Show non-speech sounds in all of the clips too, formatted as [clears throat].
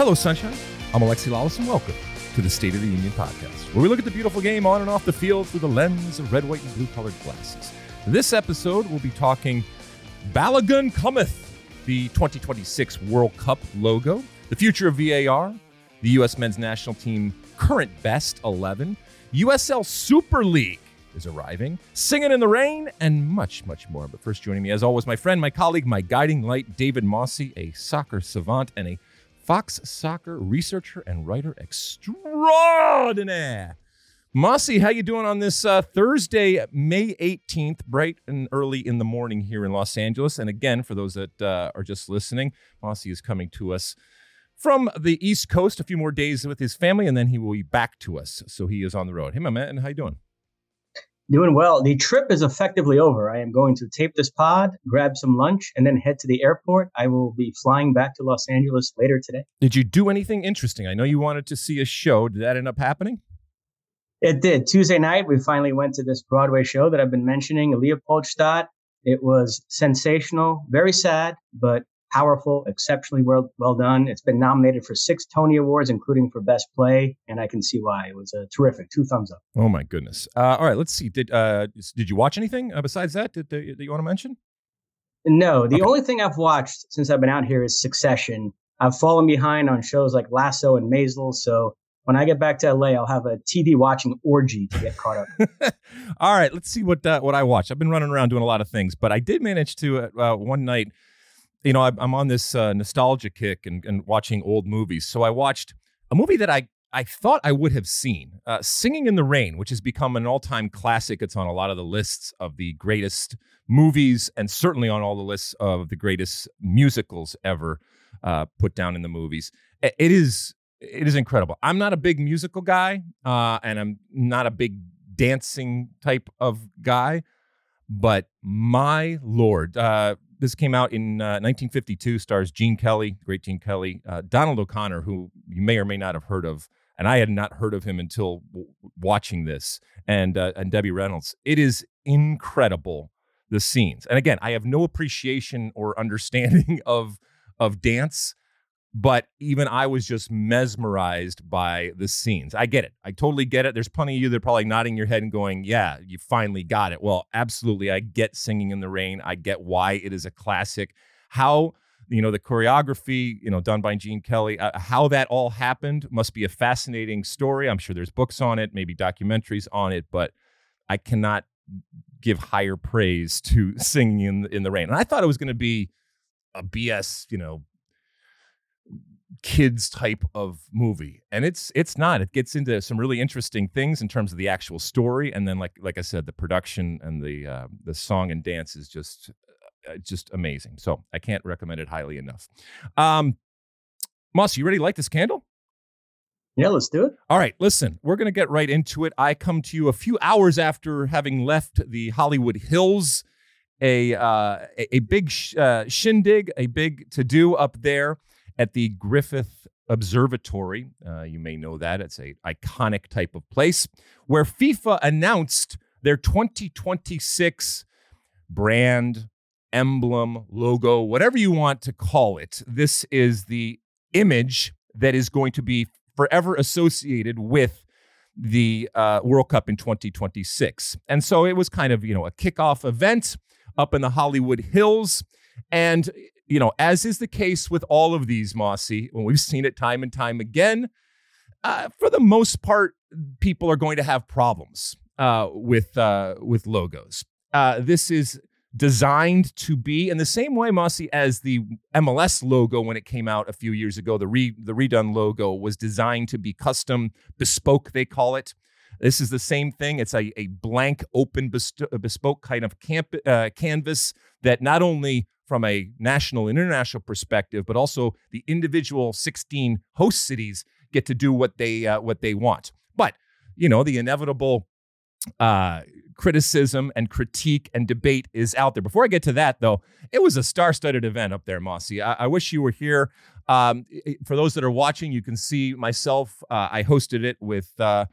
Hello, Sunshine. I'm Alexi Lalas, and welcome to the State of the Union podcast, where we look at the beautiful game on and off the field through the lens of red, white, and blue colored glasses. This episode, we'll be talking Balogun Cometh, the 2026 World Cup logo, the future of VAR, the U.S. men's national team current best 11, USL Super League is arriving, Singing in the Rain, and much, much more. But first, joining me, as always, my friend, my colleague, my guiding light, David Mosse, a soccer savant and a Fox soccer researcher and writer extraordinaire. Mossy, how you doing on this uh, Thursday, May 18th, bright and early in the morning here in Los Angeles? And again, for those that uh, are just listening, Mossy is coming to us from the East Coast, a few more days with his family, and then he will be back to us. So he is on the road. Hey, my man, how you doing? Doing well. The trip is effectively over. I am going to tape this pod, grab some lunch, and then head to the airport. I will be flying back to Los Angeles later today. Did you do anything interesting? I know you wanted to see a show. Did that end up happening? It did. Tuesday night, we finally went to this Broadway show that I've been mentioning, Leopoldstadt. It was sensational, very sad, but powerful, exceptionally well, well done. It's been nominated for six Tony Awards, including for Best Play, and I can see why. It was a terrific. Two thumbs up. Oh my goodness! Uh, all right, let's see. Did uh, did you watch anything uh, besides that that, that you want to mention? No, the okay. only thing I've watched since I've been out here is Succession. I've fallen behind on shows like Lasso and Maisel, so when I get back to LA, I'll have a TV watching orgy to get caught up. [laughs] All right, let's see what uh, what I watch. I've been running around doing a lot of things, but I did manage to uh, one night you know, I, am on this uh, nostalgia kick and, and, watching old movies. So I watched a movie that I, I thought I would have seen uh, Singing in the Rain, which has become an all time classic. It's on a lot of the lists of the greatest movies and certainly on all the lists of the greatest musicals ever uh, put down in the movies. It is. It is incredible. I'm not a big musical guy, uh, and I'm not a big dancing type of guy, but my lord, uh, this came out in uh, 1952. Stars Gene Kelly, great Gene Kelly, uh, Donald O'Connor, who you may or may not have heard of, and I had not heard of him until w- watching this, and uh, and Debbie Reynolds. It is incredible the scenes, and again, I have no appreciation or [laughs] understanding of of dance, but even I was just mesmerized by the scenes. I get it. I totally get it. There's plenty of you that are probably nodding your head and going, Yeah, you finally got it. Well, absolutely. I get Singing in the Rain. I get why it is a classic. How, you know, the choreography, you know, done by Gene Kelly, uh, how that all happened must be a fascinating story. I'm sure there's books on it, maybe documentaries on it, but I cannot give higher praise to [laughs] Singing in, in the Rain. And I thought it was going to be a BS, you know, kids type of movie and it's it's not. It gets into some really interesting things in terms of the actual story and then like like i said the production and the uh, the song and dance is just uh, just amazing. So i can't recommend it highly enough. Um moss you ready to light this candle? Yeah, let's do it. All right, listen, we're going to get right into it. I come to you a few hours after having left the Hollywood Hills, a uh, a, a big sh- uh, shindig, a big to do up there at the Griffith Observatory. Uh, you may know that. It's a iconic type of place where FIFA announced their 2026 brand, emblem, logo, whatever you want to call it. This is the image that is going to be forever associated with the uh, World Cup in 2026. And so it was kind of, you know, a kickoff event up in the Hollywood Hills. And you know, as is the case with all of these, Mossy, when we've seen it time and time again, uh, for the most part, people are going to have problems uh, with uh, with logos. Uh, this is designed to be in the same way, Mossy, as the MLS logo when it came out a few years ago. The re the redone logo was designed to be custom, bespoke. They call it. This is the same thing. It's a, a blank, open, bespoke kind of camp, uh, canvas that not only from a national and international perspective, but also the individual 16 host cities get to do what they uh, what they want. But you know, the inevitable uh, criticism and critique and debate is out there. Before I get to that, though, it was a star-studded event up there, Mossy. I, I wish you were here. Um, for those that are watching, you can see myself. Uh, I hosted it with uh,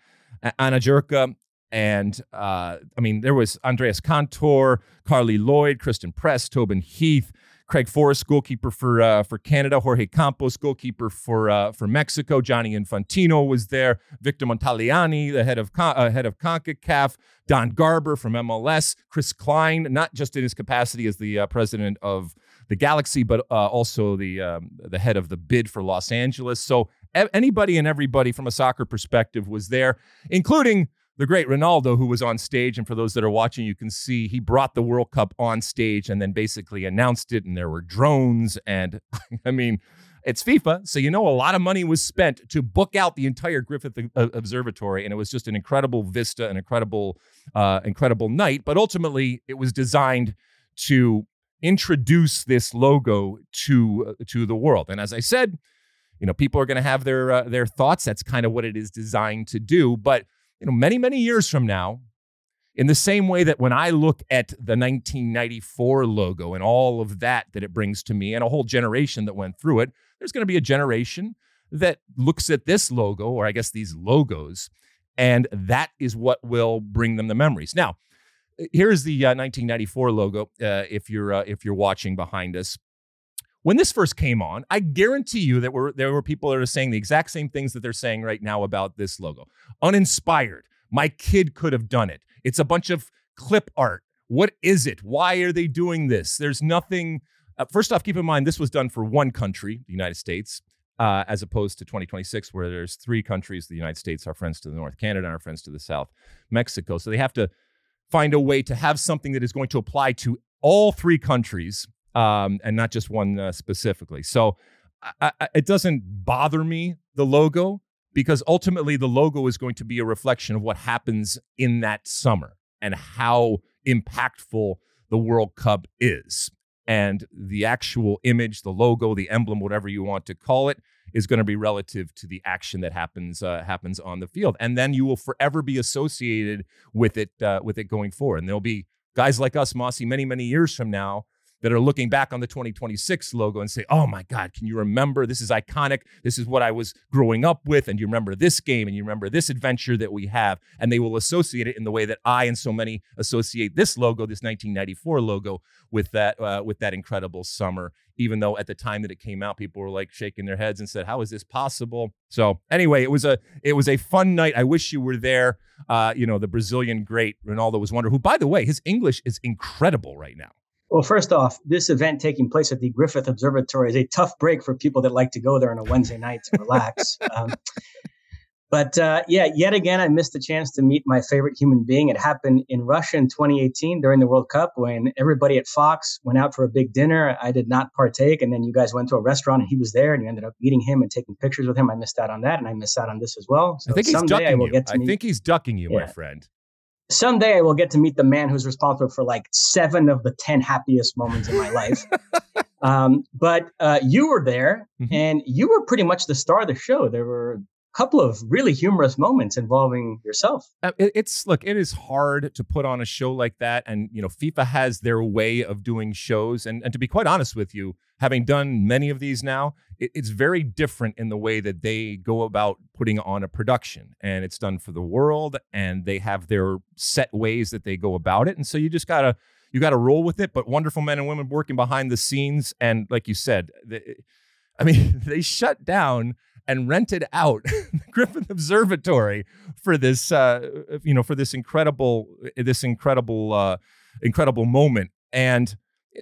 Ana Jurka and uh, I mean, there was Andrés Cantor, Carli Lloyd, Christen Press, Tobin Heath, Craig Forrest, goalkeeper for uh, for Canada, Jorge Campos, goalkeeper for uh, for Mexico, Gianni Infantino was there, Victor Montagliani, the head of uh, head of Concacaf, Don Garber from MLS, Chris Klein, not just in his capacity as the uh, president of the Galaxy, but uh, also the um, the head of the bid for Los Angeles. So anybody and everybody from a soccer perspective was there, including the great Ronaldo, who was on stage. And for those that are watching, you can see he brought the World Cup on stage and then basically announced it. And there were drones. And [laughs] I mean, it's FIFA. So you know, a lot of money was spent to book out the entire Griffith Observatory. And it was just an incredible vista, an incredible, uh, incredible night. But ultimately, it was designed to introduce this logo to uh, to the world. And as I said, you know, people are going to have their uh, their thoughts. That's kind of what it is designed to do. But you know, many, many years from now, in the same way that when I look at the 1994 logo and all of that that it brings to me and a whole generation that went through it, there's going to be a generation that looks at this logo, or I guess these logos, and that is what will bring them the memories. Now, here's the uh, 1994 logo. Uh, if you're uh, if you're watching behind us, when this first came on, I guarantee you that were, there were people that are saying the exact same things that they're saying right now about this logo. Uninspired. My kid could have done it. It's a bunch of clip art. What is it? Why are they doing this? There's nothing. Uh, first off, keep in mind this was done for one country, the United States, uh, as opposed to 2026, where there's three countries: the United States, our friends to the north, Canada, and our friends to the south, Mexico. So they have to find a way to have something that is going to apply to all three countries um, and not just one uh, specifically. So I, I, it doesn't bother me, the logo, because ultimately the logo is going to be a reflection of what happens in that summer and how impactful the World Cup is. And the actual image, the logo, the emblem, whatever you want to call it, is going to be relative to the action that happens uh, happens on the field, and then you will forever be associated with it uh, with it going forward. And there'll be guys like us, Mossy, many many years from now that are looking back on the 2026 logo and say, oh my God, can you remember? This is iconic. This is what I was growing up with. And you remember this game and you remember this adventure that we have. And they will associate it in the way that I and so many associate this logo, this 1994 logo, with that, uh, with that incredible summer. Even though at the time that it came out, people were like shaking their heads and said, "How is this possible?" So anyway, it was a it was a fun night. I wish you were there. Uh, you know, the Brazilian great Ronaldo was wonder. Who, by the way, his English is incredible right now. Well, first off, this event taking place at the Griffith Observatory is a tough break for people that like to go there on a Wednesday night to relax. [laughs] um, but uh, yeah, yet again, I missed the chance to meet my favorite human being. It happened in Russia in 2018 during the World Cup when everybody at Fox went out for a big dinner. I did not partake. And then you guys went to a restaurant and he was there and you ended up meeting him and taking pictures with him. I missed out on that and I missed out on this as well. So I think he's ducking I will you. Get to I think he's ducking you, yeah. my friend someday I will get to meet the man who's responsible for like seven of the 10 happiest moments in my life. [laughs] um, but uh, you were there mm-hmm. and you were pretty much the star of the show. There were couple of really humorous moments involving yourself. Uh, it's look, it is hard to put on a show like that, and you know, FIFA has their way of doing shows, and and to be quite honest with you, having done many of these now, it, it's very different in the way that they go about putting on a production, and it's done for the world, and they have their set ways that they go about it, and so you just gotta you got to roll with it. But wonderful men and women working behind the scenes, and like you said, I mean, [laughs] they shut down and rented out [laughs] the Griffith Observatory for this, uh, you know, for this incredible, this incredible, uh, incredible moment. And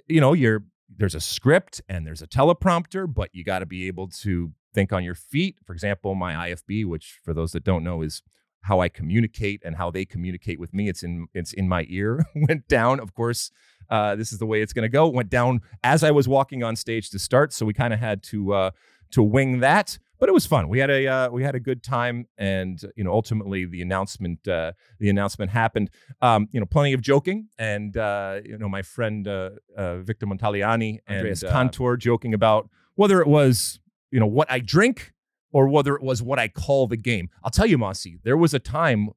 you know, you're there's a script and there's a teleprompter, but you got to be able to think on your feet. For example, my IFB, which for those that don't know is how I communicate and how they communicate with me. It's in it's in my ear. [laughs] Went down, of course. Uh, this is the way it's going to go. Went down as I was walking on stage to start, so we kind of had to uh, to wing that. But it was fun. We had a uh, we had a good time, and you know, ultimately the announcement uh, the announcement happened. Um, you know, plenty of joking, and uh, you know, my friend uh, Victor Montagliani and Andrés Cantor joking about whether it was you know what I drink or whether it was what I call the game. I'll tell you, Mossy, there was a time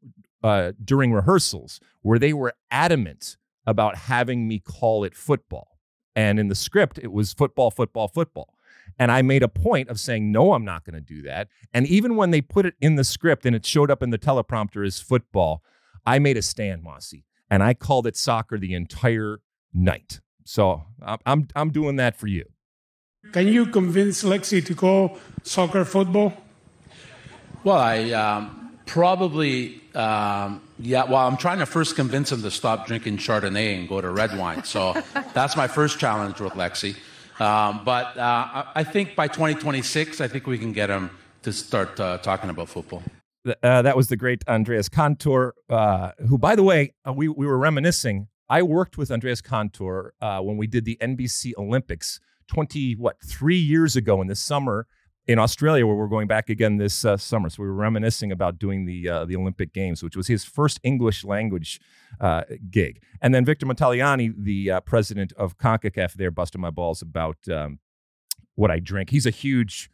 uh, during rehearsals where they were adamant about having me call it football. And in the script, it was football, football, football. And I made a point of saying, no, I'm not going to do that. And even when they put it in the script and it showed up in the teleprompter as football, I made a stand, Mossy, and I called it soccer the entire night. So I'm, I'm doing that for you. Can you convince Lexi to call soccer football? Well, I um, probably, um, yeah, well, I'm trying to first convince him to stop drinking Chardonnay and go to red wine. So that's my first challenge with Lexi. Um, but uh, I think by 2026, I think we can get him to start uh, talking about football. Uh, that was the great Andrés Cantor, uh, who, by the way, uh, we, we were reminiscing. I worked with Andrés Cantor uh, when we did the NBC Olympics 20, what, three years ago in the summer in Australia, where we're going back again this uh, summer. So we were reminiscing about doing the uh, the Olympic Games, which was his first English language uh, gig. And then Victor Montagliani, the uh, president of CONCACAF, there busted my balls about um, what I drink. He's a huge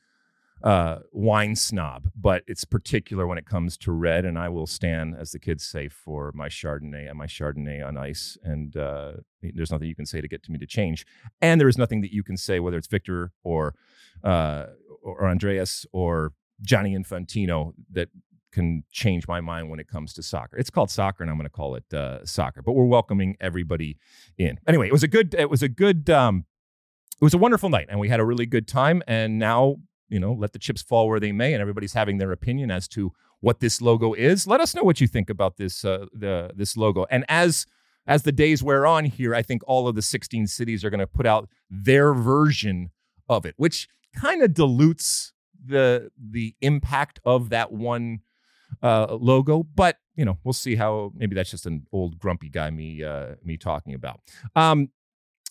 uh, wine snob, but it's particular when it comes to red. And I will stand, as the kids say, for my Chardonnay and my Chardonnay on ice. And uh, there's nothing you can say to get to me to change. And there is nothing that you can say, whether it's Victor or or Andrés or Gianni Infantino, that can change my mind when it comes to soccer. It's called soccer, and I'm going to call it uh, soccer. But we're welcoming everybody in. Anyway, it was a good. It was a good. Um, it was a wonderful night, and we had a really good time. And now you know, let the chips fall where they may, and everybody's having their opinion as to what this logo is. Let us know what you think about this uh, the this logo. And as as the days wear on here, I think all of the 16 cities are going to put out their version of it, which kind of dilutes the the impact of that one uh, logo. But you know, we'll see how. Maybe that's just an old grumpy guy me uh, me talking about. Um,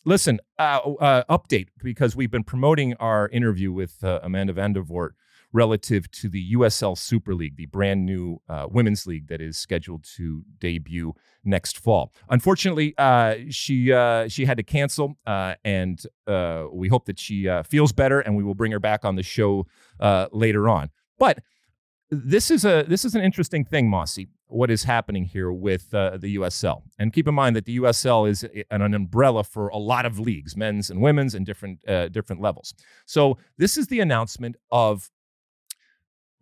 listen, uh, uh, update because we've been promoting our interview with uh, Amanda Vandervort relative to the USL Super League, the brand new uh, women's league that is scheduled to debut next fall. Unfortunately, uh, she uh, she had to cancel, and we hope that she feels better, and we will bring her back on the show later on. But this is a this is an interesting thing, Mossy. What is happening here with uh, the USL? And keep in mind that the USL is an, an, umbrella for a lot of leagues, men's and women's, and different uh, different levels. So this is the announcement of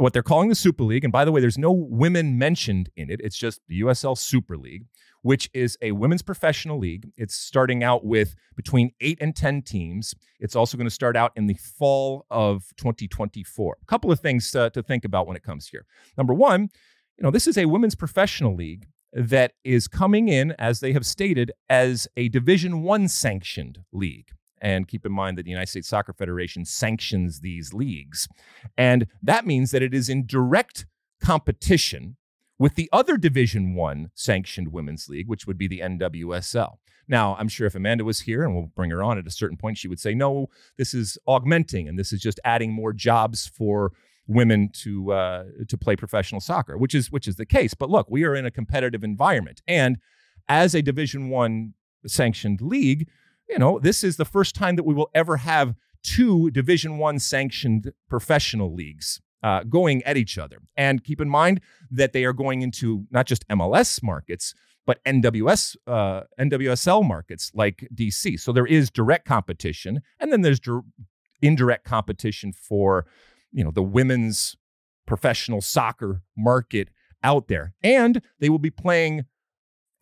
what they're calling the Super League. And by the way, there's no women mentioned in it. It's just the USL Super League which is a women's professional league. It's starting out with between eight and 10 teams. It's also going to start out in the fall of 2024. A couple of things to think about when it comes here. Number one, you know, this is a women's professional league that is coming in, as they have stated, as a Division One sanctioned league. And keep in mind that the United States Soccer Federation sanctions these leagues. And that means that it is in direct competition with the other Division One sanctioned women's league, which would be the NWSL. Now, I'm sure if Amanda was here, and we'll bring her on at a certain point, she would say, "No, this is augmenting, and this is just adding more jobs for." women to uh, to play professional soccer, which is which is the case. But look, we are in a competitive environment, and as a Division One sanctioned league, you know this is the first time that we will ever have two Division One sanctioned professional leagues uh, going at each other. And keep in mind that they are going into not just MLS markets, but NWS, uh, NWSL markets like DC. So there is direct competition, and then there's dir- indirect competition for, you know, the women's professional soccer market out there. And they will be playing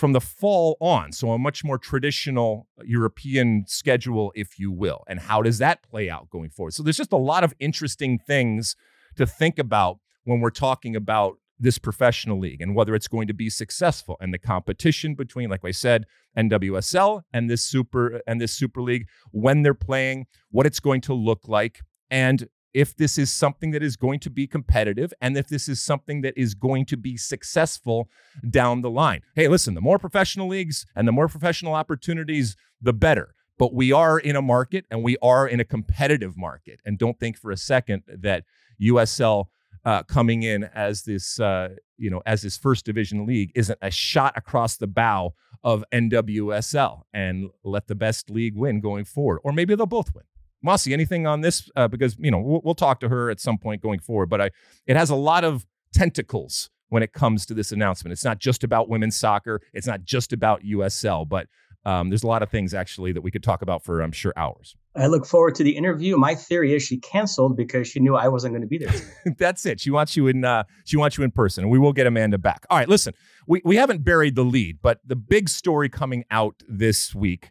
from the fall on, so a much more traditional European schedule, if you will. And how does that play out going forward? So there's just a lot of interesting things to think about when we're talking about this professional league and whether it's going to be successful and the competition between like i said nwsl and this super and this super league when they're playing what it's going to look like and if this is something that is going to be competitive and if this is something that is going to be successful down the line. Hey, listen, the more professional leagues and the more professional opportunities, the better. But we are in a market and we are in a competitive market. And don't think for a second that USL uh, coming in as this, uh, you know, as this first division league isn't a shot across the bow of NWSL and let the best league win going forward. Or maybe they'll both win. Mossy, anything on this? Uh, because you know we'll, we'll, talk to her at some point going forward. But I, it has a lot of tentacles when it comes to this announcement. It's not just about women's soccer. It's not just about USL. But um, there's a lot of things actually that we could talk about for I'm sure hours. I look forward to the interview. My theory is she canceled because she knew I wasn't going to be there. [laughs] That's it. She wants you in. Uh, she wants you in person, and we will get Amanda back. All right, listen. We we haven't buried the lead, but the big story coming out this week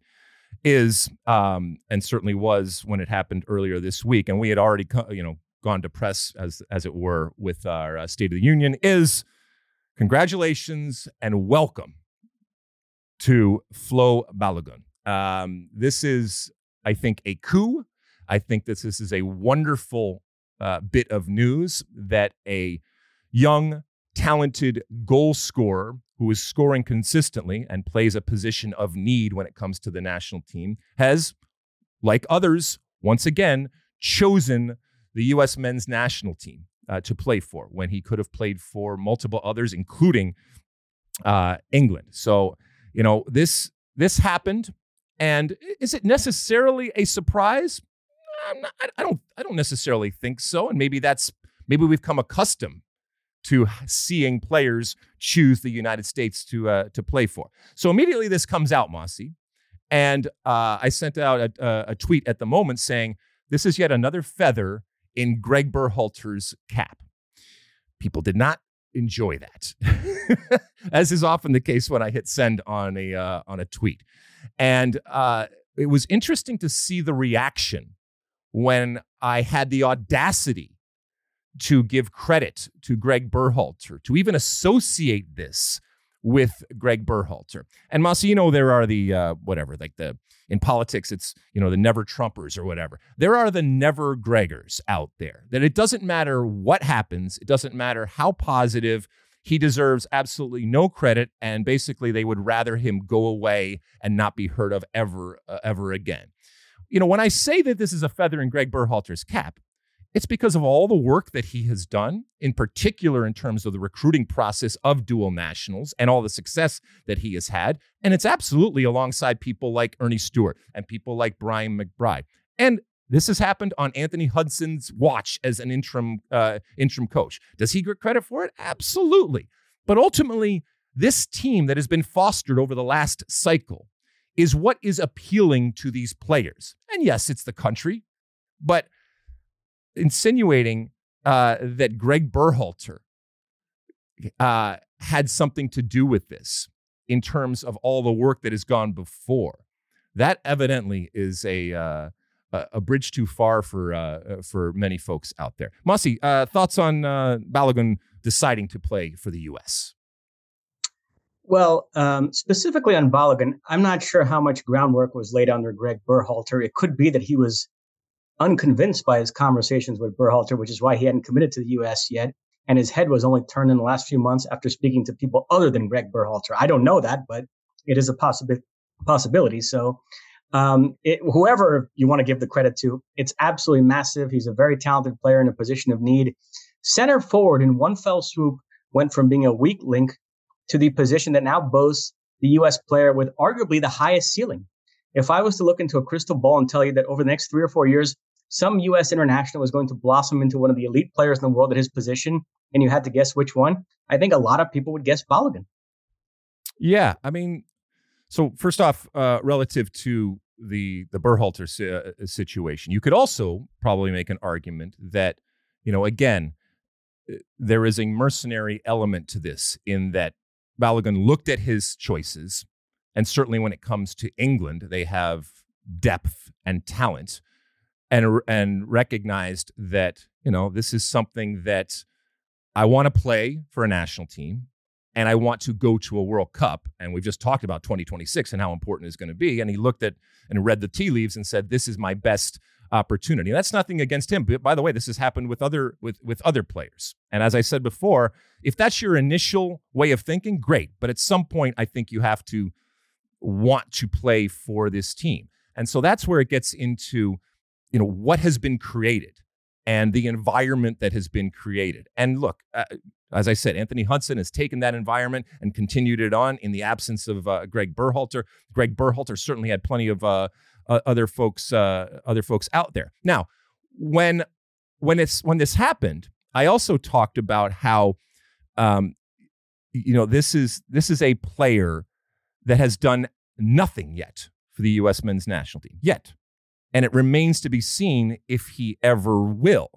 is um, and certainly was when it happened earlier this week, and we had already you know gone to press as as it were with our uh, State of the Union is congratulations and welcome to Flo Balogun. Um, this is, I think, a coup. I think that this is a wonderful uh, bit of news that a young, talented goal scorer who is scoring consistently and plays a position of need when it comes to the national team, has, like others, once again chosen the U.S. men's national team uh, to play for when he could have played for multiple others, including uh, England. So, you know, this this happened, and is it necessarily a surprise? Not, I don't. I don't necessarily think so. And maybe that's maybe we've come accustomed to seeing players choose the United States to uh, to play for. So immediately this comes out, Mossy, and uh, I sent out a, a, tweet at the moment saying this is yet another feather in Gregg Berhalter's cap. People did not enjoy that, [laughs] as is often the case when I hit send on a uh, on a tweet, and uh, it was interesting to see the reaction when I had the audacity to give credit to Gregg Berhalter, to even associate this with Gregg Berhalter. And Mossy, you know, there are the uh, whatever, like the in politics, it's you know the never Trumpers or whatever. There are the never Gregors out there. That it doesn't matter what happens, it doesn't matter how positive. He deserves absolutely no credit, and basically they would rather him go away and not be heard of ever, uh, ever again. You know, when I say that this is a feather in Gregg Berhalter's cap, it's because of all the work that he has done, in particular in terms of the recruiting process of dual nationals and all the success that he has had. And it's absolutely alongside people like Earnie Stewart and people like Brian McBride. And this has happened on Anthony Hudson's watch as an interim uh, interim coach. Does he get credit for it? Absolutely. But ultimately, this team that has been fostered over the last cycle is what is appealing to these players. And yes, it's the country, but insinuating uh, that Gregg Berhalter uh, had something to do with this in terms of all the work that has gone before. That evidently is a uh, a bridge too far for uh, for many folks out there. Mossy, uh, thoughts on uh, Balogun deciding to play for the U.S. Well, um, specifically on Balogun, I'm not sure how much groundwork was laid under Gregg Berhalter. It could be that he was unconvinced by his conversations with Berhalter, which is why he hadn't committed to the U.S. yet. And his head was only turned in the last few months after speaking to people other than Gregg Berhalter. I don't know that, but it is a possibility. Possibility. So, um, it, whoever you want to give the credit to, it's absolutely massive. He's a very talented player in a position of need. Center forward in one fell swoop went from being a weak link to the position that now boasts the U.S. player with arguably the highest ceiling. If I was to look into a crystal ball and tell you that over the next three or four years, some U.S. international was going to blossom into one of the elite players in the world at his position, and you had to guess which one, I think a lot of people would guess Balogun. Yeah, I mean, so first off, uh, relative to the the Berhalter si- uh, situation, you could also probably make an argument that, you know, again, uh, there is a mercenary element to this in that Balogun looked at his choices, and certainly when it comes to England, they have depth and talent and and recognized that you know this is something that I want to play for a national team and I want to go to a World Cup. And we've just talked about 2026 and how important it's going to be. And he looked at and read the tea leaves and said, "This is my best opportunity." And that's nothing against him. But by the way, this has happened with other with with other players. And as I said before, if that's your initial way of thinking, great. But at some point, I think you have to want to play for this team. And so that's where it gets into, you know, what has been created and the environment that has been created. And look, uh, as I said, Anthony Hudson has taken that environment and continued it on in the absence of uh, Gregg Berhalter. Gregg Berhalter certainly had plenty of uh, other folks, uh, other folks out there. Now, when when it's when this happened, I also talked about how, um, you know, this is this is a player that has done nothing yet for the U.S. men's national team yet, and it remains to be seen if he ever will.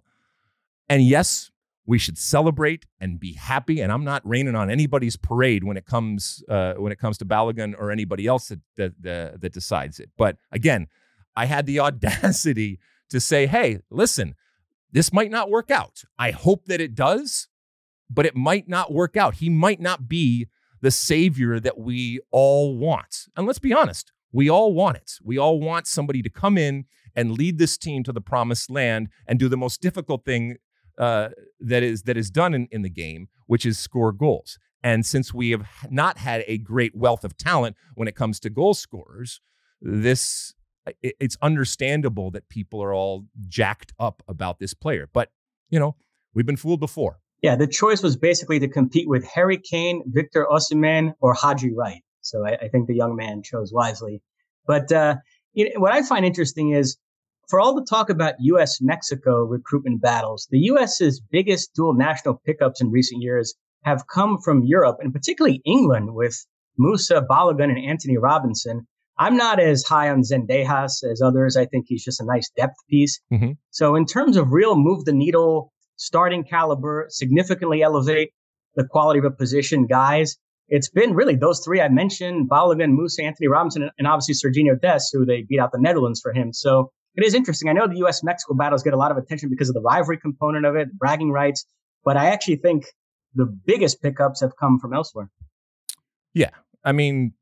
And yes, we should celebrate and be happy. And I'm not raining on anybody's parade when it comes uh, when it comes to Balogun or anybody else that, that that, that decides it. But again, I had the [laughs] audacity to say, "Hey, listen, this might not work out. I hope that it does, but it might not work out. He might not be the savior that we all want. And let's be honest, we all want it. We all want somebody to come in and lead this team to the promised land and do the most difficult thing uh, that is that is done in, in the game, which is score goals. And since we have not had a great wealth of talent when it comes to goal scorers, this it, it's understandable that people are all jacked up about this player. But you know, we've been fooled before. Yeah, the choice was basically to compete with Harry Kane, Victor Osimhen, or Haji Wright. So I, I, think the young man chose wisely. But uh, you know, what I find interesting is for all the talk about U.S. Mexico recruitment battles, the U.S.'s biggest dual national pickups in recent years have come from Europe, and particularly England with Musah Balogun and Antonee Robinson. I'm not as high on Zendejas as others. I think he's just a nice depth piece. Mm-hmm. So, in terms of real move the needle, starting caliber, significantly elevate the quality of a position guys, it's been really those three I mentioned Balogun, Musah, Antonee Robinson, and obviously Serginho Dest, who they beat out the Netherlands for him. So, it is interesting. I know the U.S. Mexico battles get a lot of attention because of the rivalry component of it, bragging rights, but I actually think the biggest pickups have come from elsewhere. Yeah, I mean,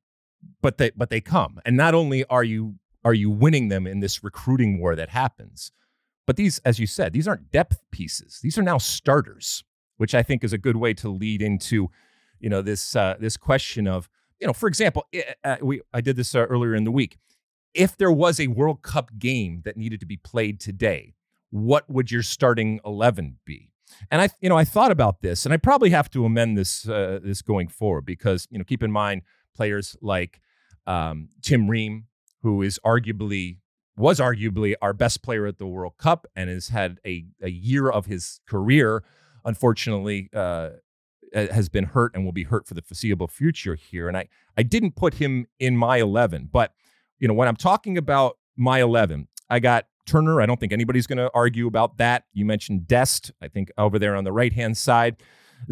but they but they come, and not only are you are you winning them in this recruiting war that happens, but these, as you said, these aren't depth pieces. These are now starters, which I think is a good way to lead into, you know, this uh, this question of, you know, for example, uh, we I did this uh, earlier in the week if there was a World Cup game that needed to be played today, what would your starting 11 be? And I, you know, I thought about this, and I probably have to amend this uh, this going forward because, you know, keep in mind players like um, Tim Ream, who is arguably was arguably our best player at the World Cup and has had a, a year of his career, unfortunately, uh, Uh, has been hurt and will be hurt for the foreseeable future here. And I, I didn't put him in my 11, but you know, when I'm talking about my 11, I got Turner. I don't think anybody's going to argue about that. You mentioned Dest, I think over there on the right hand side.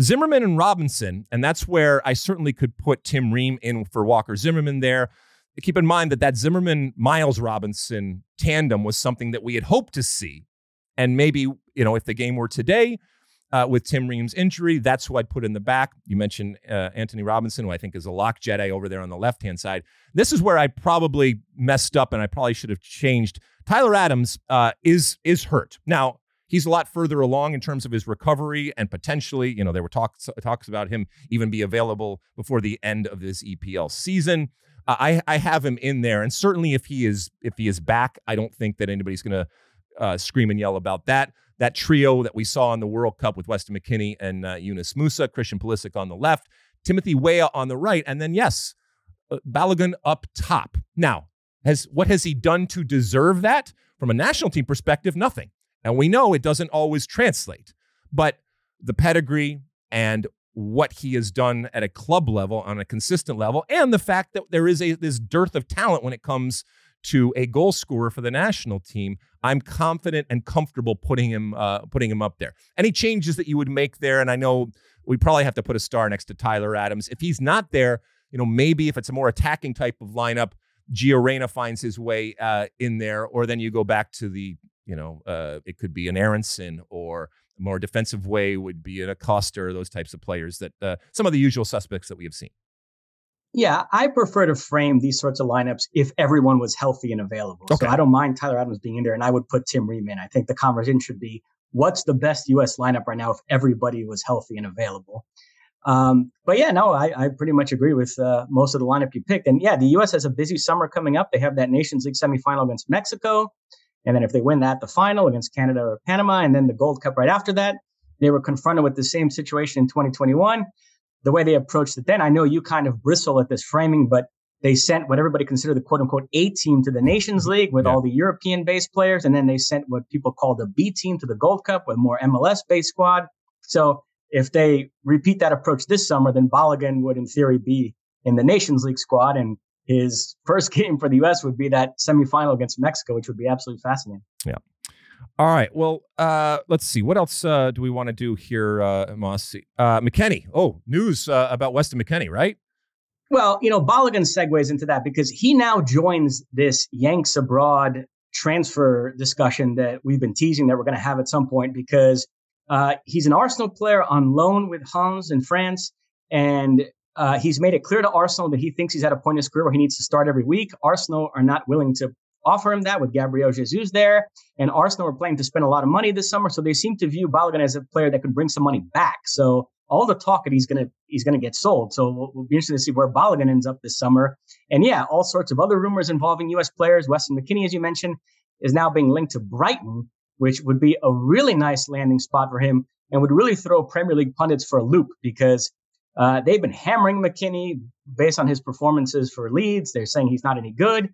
Zimmerman and Robinson, and that's where I certainly could put Tim Ream in for Walker Zimmerman there. Keep in mind that that Zimmerman Miles Robinson tandem was something that we had hoped to see. And maybe, you know, if the game were today, uh, with Tim Ream's injury. That's who I'd put in the back. You mentioned uh, Antonee Robinson, who I think is a lock Jedi over there on the left hand side. This is where I probably messed up, and I probably should have changed. Tyler Adams uh, is is hurt now. He's a lot further along in terms of his recovery and potentially, you know, there were talks talks about him even be available before the end of this EPL season. Uh, I I have him in there, and certainly if he is if he is back, I don't think that anybody's going to uh, scream and yell about that that trio that we saw in the World Cup with Weston McKennie and uh, Yunus Musah, Christian Pulisic on the left, Timothy Weah on the right, and then yes, uh, Balogun up top. Now, has what has he done to deserve that? From a national team perspective, nothing. And we know it doesn't always translate, but the pedigree and what he has done at a club level on a consistent level, and the fact that there is a this dearth of talent when it comes to a goal scorer for the national team, I'm confident and comfortable putting him uh, putting him up there. Any changes that you would make there, and I know we probably have to put a star next to Tyler Adams. If he's not there, you know, maybe if it's a more attacking type of lineup, Gio Reyna finds his way uh, in there, or then you go back to the, you know, uh, it could be an Aaronson or A more defensive way would be an Acosta or those types of players that uh, some of the usual suspects that we have seen. Yeah, I prefer to frame these sorts of lineups if everyone was healthy and available. Okay. So I don't mind Tyler Adams being in there, and I would put Tim Ream in. I think the conversation should be what's the best U.S. lineup right now if everybody was healthy and available. Um, but yeah, no, I, I, pretty much agree with uh, most of the lineup you picked. And yeah, the U.S. has a busy summer coming up. They have that Nations League semifinal against Mexico. And then if they win that, the final against Canada or Panama, and then the Gold Cup right after that. They were confronted with the same situation in 2021. The way they approached it then, I know you kind of bristle at this framing, but they sent what everybody considered the quote unquote A team to the Nations mm-hmm. League with yeah. all the European based players. And then they sent what people call the B team to the Gold Cup with more MLS based squad. So if they repeat that approach this summer, then Balogun would, in theory, be in the Nations League squad, and his [laughs] first game for the U.S. would be that semifinal against Mexico, which would be absolutely fascinating. Yeah. All right. Well, uh, let's see. What else uh, do we want to do here, uh, Moss? Uh, McKennie. Oh, news uh, about Weston McKennie, right? Well, you know, Balogun segues into that because he now joins this Yanks abroad transfer discussion that we've been teasing that we're going to have at some point because uh, he's an Arsenal player on loan with Reims in France, and uh, he's made it clear to Arsenal that he thinks he's at a point in his career where he needs to start every week. Arsenal are not willing to offer him that with Gabriel Jesus there, and Arsenal are planning to spend a lot of money this summer, so they seem to view Balogun as a player that could bring some money back. So all the talk that he's gonna he's gonna get sold. So we'll, we'll be interested to see where Balogun ends up this summer. And yeah, all sorts of other rumors involving U.S. players. Weston McKennie, as you mentioned, is now being linked to Brighton which would be a really nice landing spot for him and would really throw Premier League pundits for a loop because uh, they've been hammering McKennie based on his performances for Leeds. They're saying he's not any good.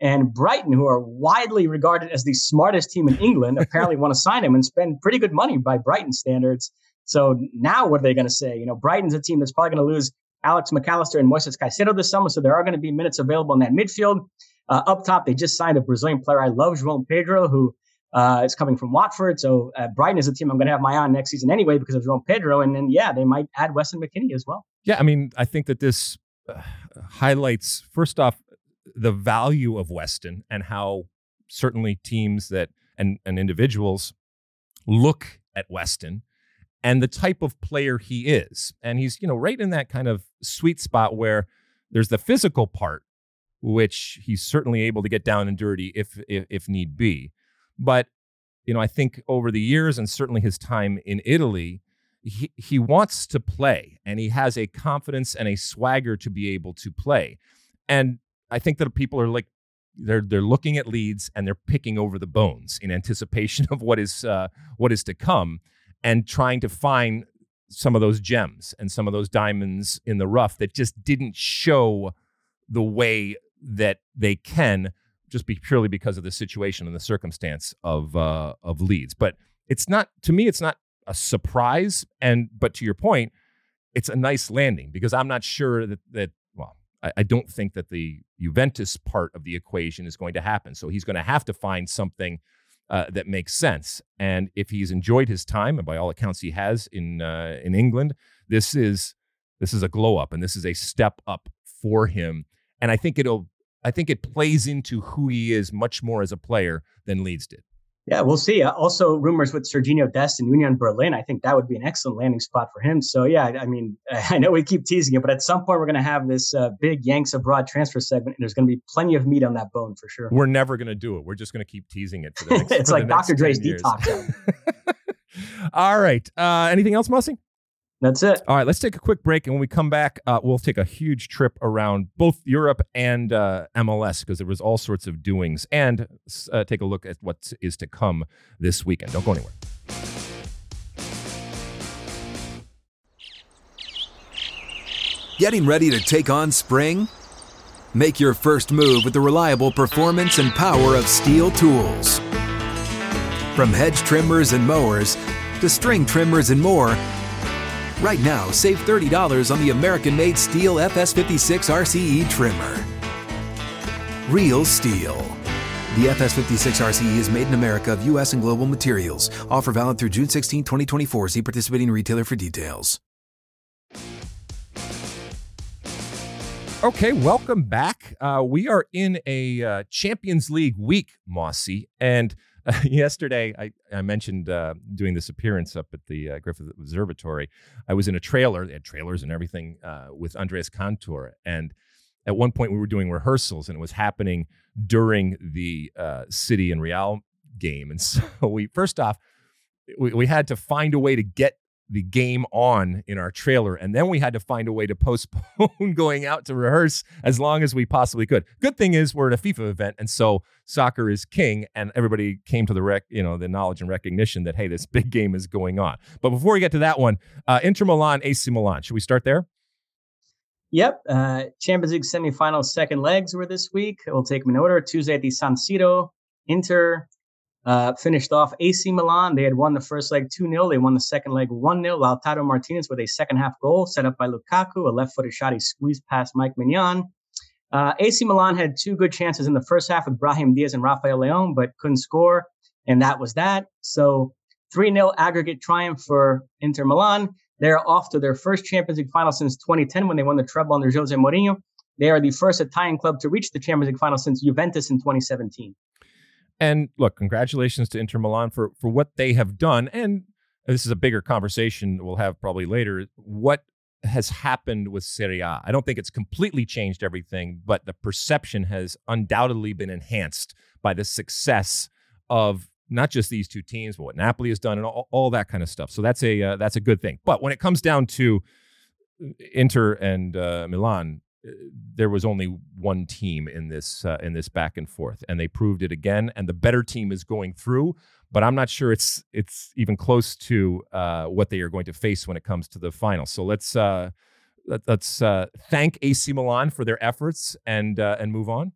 And Brighton, who are widely regarded as the smartest team in England, [laughs] apparently want to sign him and spend pretty good money by Brighton standards. So now what are they going to say? You know, Brighton's a team that's probably going to lose Alex McAllister and Moises Caicedo this summer. So there are going to be minutes available in that midfield. Uh, up top, they just signed a Brazilian player I love, João Pedro, who uh, is coming from Watford. So uh, Brighton is a team I'm going to have my eye on next season anyway because of João Pedro. And then, yeah, they might add Weston McKennie as well. Yeah, I mean, I think that this uh, highlights, first off, the value of Weston and how certainly teams that and, and individuals look at Weston and the type of player he is. And he's, you know, right in that kind of sweet spot where there's the physical part, which he's certainly able to get down and dirty if, if, if need be. But you know, I think over the years and certainly his time in Italy, he, he wants to play and he has a confidence and a swagger to be able to play. And I think that people are like they're they're looking at Leeds and they're picking over the bones in anticipation [laughs] of what is uh, what is to come and trying to find some of those gems and some of those diamonds in the rough that just didn't show the way that they can just be purely because of the situation and the circumstance of uh, of Leeds. But it's not to me. It's not a surprise. And but to your point, it's a nice landing because I'm not sure that that I, don't think that the Juventus part of the equation is going to happen. So he's going to have to find something. Uh, that makes sense, and if he's enjoyed his time, and by all accounts he has in uh, in England, this is this is a glow up, and this is a step up for him. And I think it'll I think it plays into who he is much more as a player than Leeds did. Yeah, we'll see. Uh, also, rumors with Serginho Dest and Union Berlin. I think that would be an excellent landing spot for him. So, yeah, I mean, [laughs] I know we keep teasing it, but at some point we're going to have this uh, big Yanks abroad transfer segment, and there's going to be plenty of meat on that bone for sure. We're never going to do it. We're just going to keep teasing it. For the [laughs] next, it's for like Dr. Dre's detox. [laughs] All right. Uh, anything else, Mossy? That's it. All right, let's take a quick break. And when we come back, uh, we'll take a huge trip around both Europe and uh, MLS because there was all sorts of doings and uh, take a look at what is to come this weekend. Don't go anywhere. Getting ready to take on spring? Make your first move with the reliable performance and power of STIHL tools. From hedge trimmers and mowers to string trimmers and more, Right now, save $30 on the American made STIHL FS56 RCE trimmer. Real STIHL. The FS56 RCE is made in America of U.S. and global materials. Offer valid through June 16, 2024. See participating retailer for details. Okay, welcome back. Uh, we are in a uh, Champions League week, Mossy, and [laughs] yesterday, I, I mentioned uh, doing this appearance up at the uh, Griffith Observatory. I was in a trailer, they had trailers and everything uh, with Andrés Cantor. And at one point, we were doing rehearsals, and it was happening during the uh, City and Real game. And [laughs] so we, first off, we, we had to find a way to get the game on in our trailer. And then we had to find a way to postpone [laughs] going out to rehearse as long as we possibly could. Good thing is we're at a FIFA event. And so soccer is king. And everybody came to the rec, you know, the knowledge and recognition that, hey, this big game is going on. But before we get to that one, uh, Inter Milan, AC Milan. Should we start there? Yep. Uh, Champions League semifinals second legs were this week. We'll take them in order. Tuesday at the San Siro. Inter uh, finished off AC Milan. They had won the first leg 2 0. They won the second leg 1 0. Lautaro Martinez with a second half goal set up by Lukaku, a left footed shot. He squeezed past Mike Maignan. Uh, AC Milan had two good chances in the first half with Brahim Diaz and Rafael Leon, but couldn't score. And that was that. So 3 0 aggregate triumph for Inter Milan. They're off to their first Champions League final since 2010 when they won the treble under Jose Mourinho. They are the first Italian club to reach the Champions League final since Juventus in 2017. And look, congratulations to Inter Milan for for what they have done. And this is a bigger conversation we'll have probably later. What has happened with Serie A? I don't think it's completely changed everything, but the perception has undoubtedly been enhanced by the success of not just these two teams, but what Napoli has done and all, all that kind of stuff. So that's a uh, that's a good thing. But when it comes down to Inter and uh, Milan, there was only one team in this uh, in this back and forth, and they proved it again. And the better team is going through, but I'm not sure it's it's even close to uh, what they are going to face when it comes to the final. So let's uh, let, us uh, thank AC Milan for their efforts and uh, and move on.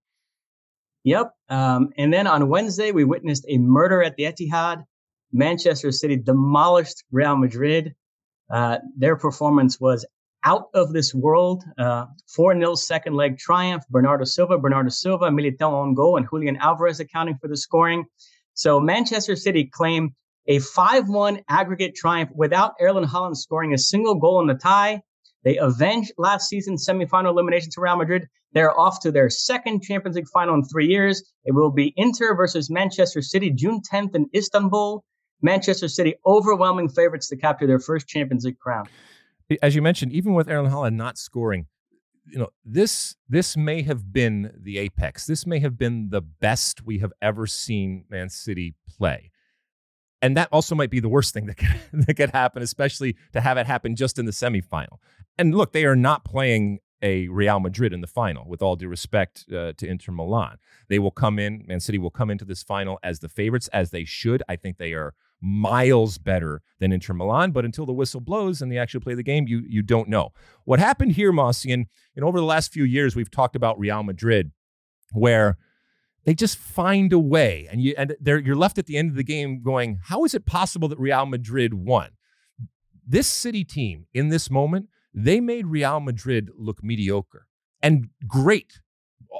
Yep. Um, and then on Wednesday, we witnessed a murder at the Etihad. Manchester City demolished Real Madrid. Uh, their performance was out of this world. Uh, 4 0 second leg triumph. Bernardo Silva, Bernardo Silva, Militao on goal, and Julian Alvarez accounting for the scoring. So Manchester City claim a 5 1 aggregate triumph without Erling Haaland scoring a single goal in the tie. They avenged last season's semifinal elimination to Real Madrid. They're off to their second Champions League final in three years. It will be Inter versus Manchester City June 10th in Istanbul. Manchester City overwhelming favorites to capture their first Champions League crown as you mentioned, even with Erling Haaland not scoring, you know this this may have been the apex. This may have been the best we have ever seen Man City play, and that also might be the worst thing that could, [laughs] that could happen, especially to have it happen just in the semifinal. And look, they are not playing a Real Madrid in the final. With all due respect uh, to Inter Milan, they will come in. Man City will come into this final as the favorites, as they should. I think they are miles better than Inter Milan. But until the whistle blows and they actually play the game, you you don't know. What happened here, Mossy, and, and over the last few years, we've talked about Real Madrid, where they just find a way, and you and you're left at the end of the game going, how is it possible that Real Madrid won? This City team in this moment, they made Real Madrid look mediocre and great.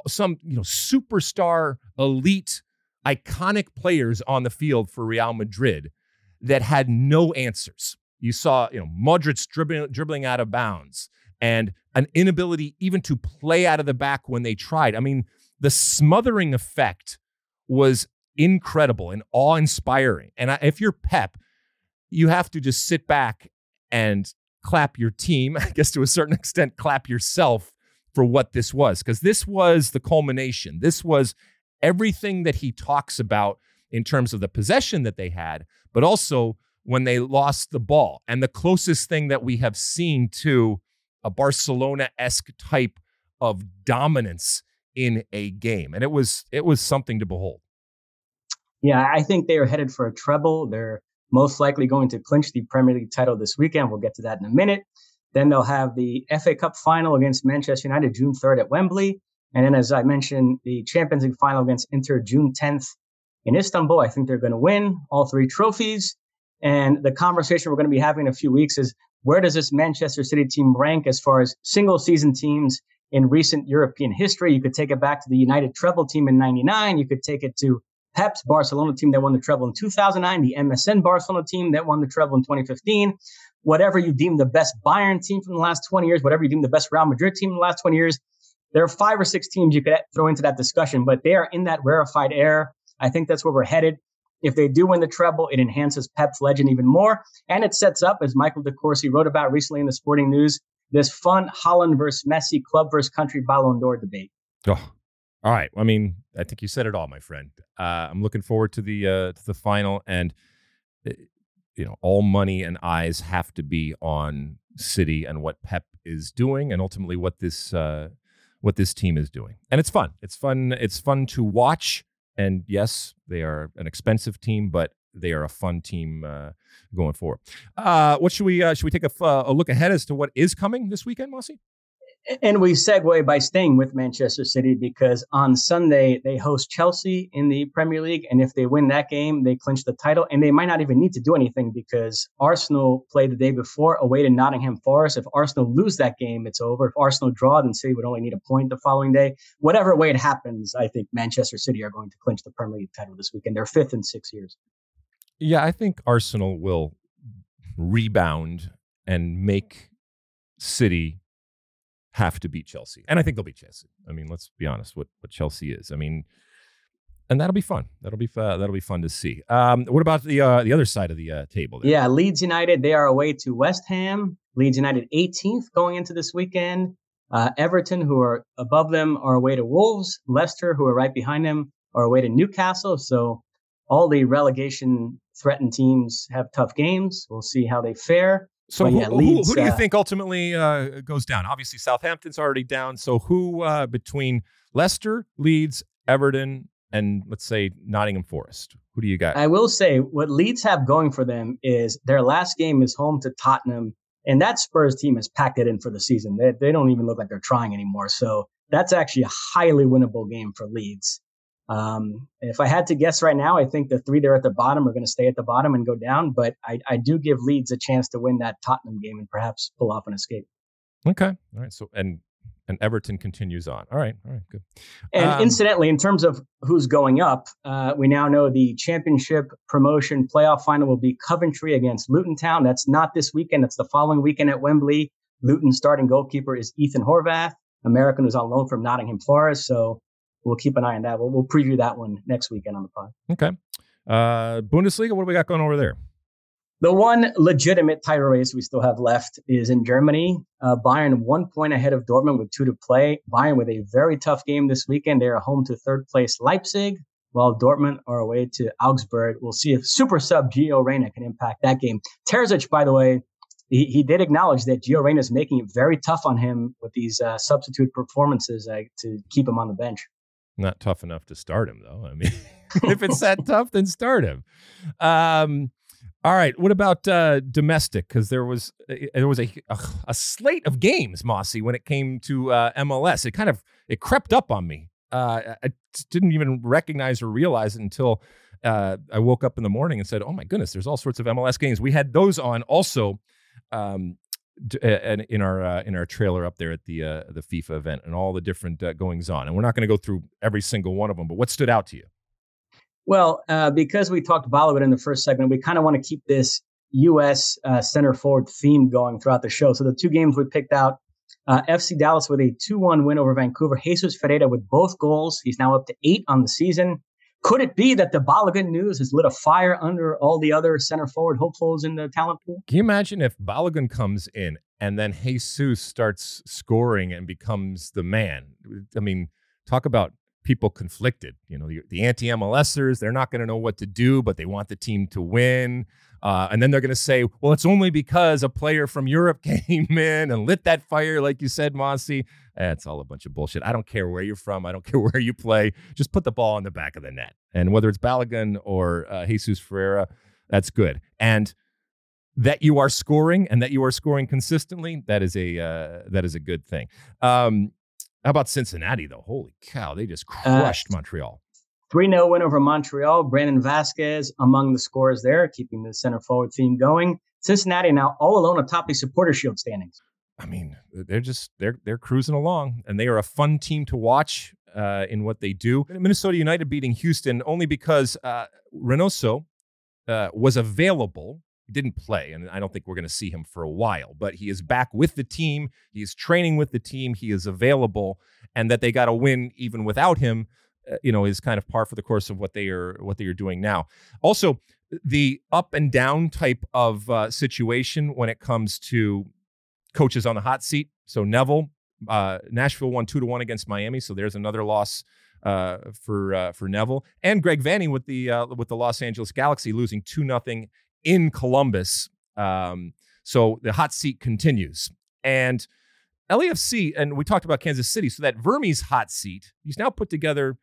Some you know superstar elite iconic players on the field for Real Madrid that had no answers. You saw, you know, Modric dribbling, dribbling out of bounds and an inability even to play out of the back when they tried. I mean, the smothering effect was incredible and awe-inspiring. And if you're Pep, you have to just sit back and clap your team, [laughs] I guess to a certain extent, clap yourself for what this was, because this was the culmination. This was everything that he talks about in terms of the possession that they had, but also when they lost the ball. And the closest thing that we have seen to a Barcelona esque type of dominance in a game. And it was it was something to behold. Yeah, I think they are headed for a treble. They're most likely going to clinch the Premier League title this weekend. We'll get to that in a minute. Then they'll have the FA Cup final against Manchester United June 3rd at Wembley. And then, as I mentioned, the Champions League final against Inter June 10th in Istanbul. I think they're going to win all three trophies. And the conversation we're going to be having in a few weeks is where does this Manchester City team rank as far as single season teams in recent European history? You could take it back to the United treble team in 99. You could take it to Pep's Barcelona team that won the treble in 2009, the MSN Barcelona team that won the treble in 2015. Whatever you deem the best Bayern team from the last 20 years, whatever you deem the best Real Madrid team in the last 20 years, there are five or six teams you could throw into that discussion, but they are in that rarefied air. I think that's where we're headed. If they do win the treble, it enhances Pep's legend even more. And it sets up, as Michael DeCourcy wrote about recently in the Sporting News, this fun Haaland versus Messi, club versus country Ballon d'Or debate. Oh, all right. I mean, I think you said it all, my friend. Uh, I'm looking forward to the uh, to the final, and uh, you know, all money and eyes have to be on City and what Pep is doing, and ultimately what this uh, what this team is doing. And it's fun. It's fun. It's fun to watch. And yes, they are an expensive team, but they are a fun team uh, going forward. Uh, what should we uh, should we take a, a look ahead as to what is coming this weekend, Mossy? And we segue by staying with Manchester City because on Sunday they host Chelsea in the Premier League. And if they win that game, they clinch the title. And they might not even need to do anything because Arsenal played the day before away to Nottingham Forest. If Arsenal lose that game, it's over. If Arsenal draw, then City would only need a point the following day. Whatever way it happens, I think Manchester City are going to clinch the Premier League title this weekend. They're fifth in six years. Yeah, I think Arsenal will rebound and make City have to beat Chelsea. And I think they'll beat Chelsea. I mean, let's be honest, what, what Chelsea is. I mean, and that'll be fun. That'll be uh, that'll be fun to see. Um, what about the uh, the other side of the uh, table? There? Yeah, Leeds United. They are away to West Ham. Leeds United 18th going into this weekend. Uh, Everton, who are above them, are away to Wolves. Leicester, who are right behind them, are away to Newcastle. So all the relegation threatened teams have tough games. We'll see how they fare. So who, yeah, Leeds, who, who, do you uh, think ultimately uh, goes down? Obviously, Southampton's already down. So who uh, between Leicester, Leeds, Everton, and let's say Nottingham Forest? Who do you got? I will say what Leeds have going for them is their last game is home to Tottenham, and that Spurs team has packed it in for the season. They, they don't even look like they're trying anymore. So that's actually a highly winnable game for Leeds. Um, if I had to guess right now, I think the three there at the bottom are going to stay at the bottom and go down. But I, I do give Leeds a chance to win that Tottenham game and perhaps pull off an escape. Okay. All right. So and and Everton continues on. All right. All right. Good. And um, incidentally, in terms of who's going up, uh, we now know the championship promotion playoff final will be Coventry against Luton Town. That's not this weekend. That's the following weekend at Wembley. Luton's starting goalkeeper is Ethan Horvath, American who's on loan from Nottingham Forest. So we'll keep an eye on that. We'll, we'll preview that one next weekend on the pod. Okay. Uh, Bundesliga, what do we got going over there? The one legitimate title race we still have left is in Germany. Uh, Bayern one point ahead of Dortmund with two to play. Bayern with a very tough game this weekend. They are home to third place Leipzig, while Dortmund are away to Augsburg. We'll see if super sub Gio Reyna can impact that game. Terzic, by the way, he, he did acknowledge that Gio Reyna is making it very tough on him with these uh, substitute performances uh, to keep him on the bench. Not tough enough to start him, though. I mean, [laughs] [laughs] if it's that tough, then start him. Um, all right. What about uh, domestic? Because there was uh, there was a, a, a slate of games, Mossy, when it came to uh, MLS. It kind of it crept up on me. Uh, I didn't even recognize or realize it until uh, I woke up in the morning and said, "Oh my goodness, there's all sorts of MLS games." We had those on also um, and in our uh, in our trailer up there at the uh, the FIFA event and all the different uh, goings on. And we're not going to go through every single one of them, but what stood out to you? Well, uh, because we talked Balogun in the first segment, we kind of want to keep this U.S. Uh, center forward theme going throughout the show. So the two games we picked out. Uh, FC Dallas with a 2 1 win over Vancouver. Jesus Ferreira with both goals. He's now up to eight on the season. Could it be that the Balogun news has lit a fire under all the other center forward hopefuls in the talent pool? Can you imagine if Balogun comes in and then Jesus starts scoring and becomes the man? I mean, talk about people conflicted. You know, the, the anti MLSers, they're not going to know what to do, but they want the team to win. Uh, and then they're going to say, well, it's only because a player from Europe [laughs] came in and lit that fire, like you said, Mossy. That's all a bunch of bullshit. I don't care where you're from. I don't [laughs] care where you play. Just put the ball in the back of the net. And whether it's Balogun or uh, Jesus Ferreira, that's good. And that you are scoring and that you are scoring consistently, that is a uh, that is a good thing. Um, how about Cincinnati though? Holy cow, they just uh, crushed Montreal. 3 0 win over Montreal. Brandon Vazquez among the scores there, keeping the center forward theme going. Cincinnati now all alone atop the supporter shield standings. I mean, they're just they're they're cruising along, and they are a fun team to watch uh, in what they do. Minnesota United beating Houston only because uh, Reynoso uh, was available. He didn't play, and I don't think we're going to see him for a while. But he is back with the team. He is training with the team. He is available, and that they got a win even without him you know, is kind of par for the course of what they are what they are doing now. Also, the up and down type of uh, situation when it comes to coaches on the hot seat. So Neville, uh, Nashville won two to one against Miami, so there's another loss uh, for uh, for Neville and Greg Vanney with the uh, with the Los Angeles Galaxy losing two nothing in Columbus. Um, so the hot seat continues and. LAFC, and we talked about Kansas City. So that Vermes hot seat, he's now put together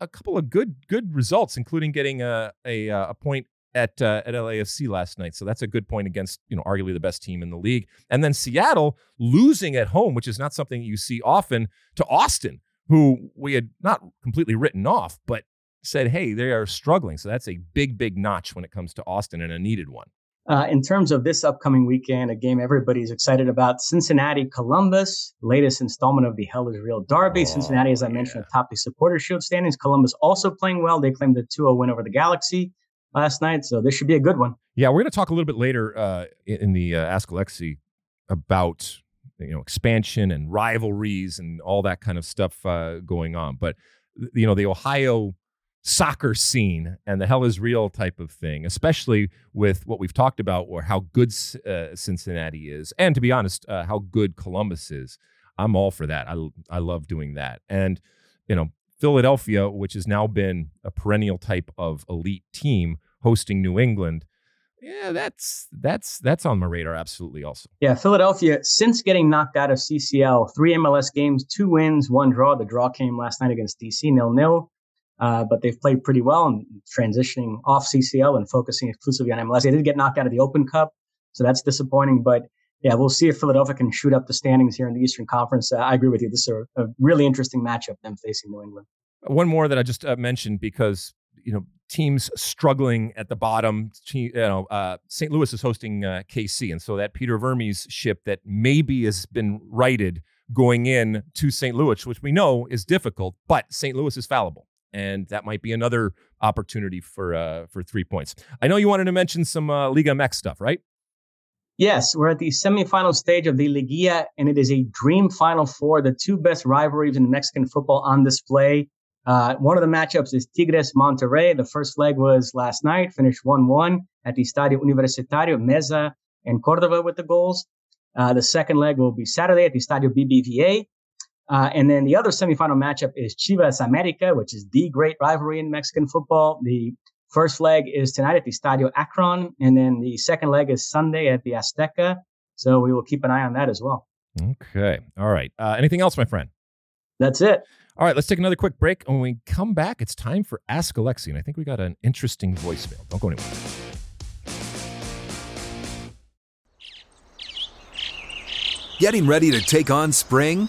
a couple of good good results, including getting a a, uh, a point at uh, at LAFC last night. So that's a good point against you know arguably the best team in the league. And then Seattle losing at home, which is not something you see often, to Austin, who we had not completely written off, but said, hey, they are struggling. So that's a big big notch when it comes to Austin and a needed one. Uh, in terms of this upcoming weekend, a game everybody's excited about Cincinnati Columbus, latest installment of the Hell is Real Derby. Oh, Cincinnati, as I mentioned, atop the Supporter Shield standings. Columbus also playing well. They claimed a 2 0 win over the Galaxy last night. So this should be a good one. Yeah, we're going to talk a little bit later uh, in the uh, Ask Alexi about you know expansion and rivalries and all that kind of stuff uh, going on. But you know the Ohio soccer scene and the hell is real type of thing, especially with what we've talked about or how good uh, Cincinnati is, and to be honest, uh, how good Columbus is. I'm all for that. I I love doing that, and you know Philadelphia, which has now been a perennial type of elite team hosting New England. Yeah, that's that's that's on my radar absolutely also. Yeah, Philadelphia since getting knocked out of CCL, three MLS games, two wins, one draw. The draw came last night against DC nil nil. Uh, but they've played pretty well and transitioning off CCL and focusing exclusively on MLS. They did get knocked out of the Open Cup, so that's disappointing. But yeah, we'll see if Philadelphia can shoot up the standings here in the Eastern Conference. Uh, I agree with you. This is a, a, really interesting matchup, them facing New England. One more that I just uh, mentioned because you know teams struggling at the bottom. You know, uh, St. Louis is hosting uh, KC, and so that Peter Vermes ship that maybe has been righted going in to St. Louis, which we know is difficult, but St. Louis is fallible and that might be another opportunity for uh, for three points. I know you wanted to mention some uh, Liga MX stuff, right? Yes, we're at the semifinal stage of the Liguilla, and it is a dream Final Four. The two best rivalries in Mexican football on display. Uh, one of the matchups is Tigres Monterrey. The first leg was last night, finished 1 1 at the Estadio Universitario, Meza and Cordova with the goals. Uh, the second leg will be Saturday at the Estadio BBVA. Uh, and then the other semifinal matchup is Chivas America, which is the great rivalry in Mexican football. The first leg is tonight at the Estadio Akron, and then the second leg is Sunday at the Azteca. So we will keep an eye on that as well. Okay. All right. Uh, anything else, my friend? That's it. All right, let's take another quick break. When we come back, it's time for Ask Alexi. And I think we got an interesting voicemail. Don't go anywhere. Getting ready to take on spring?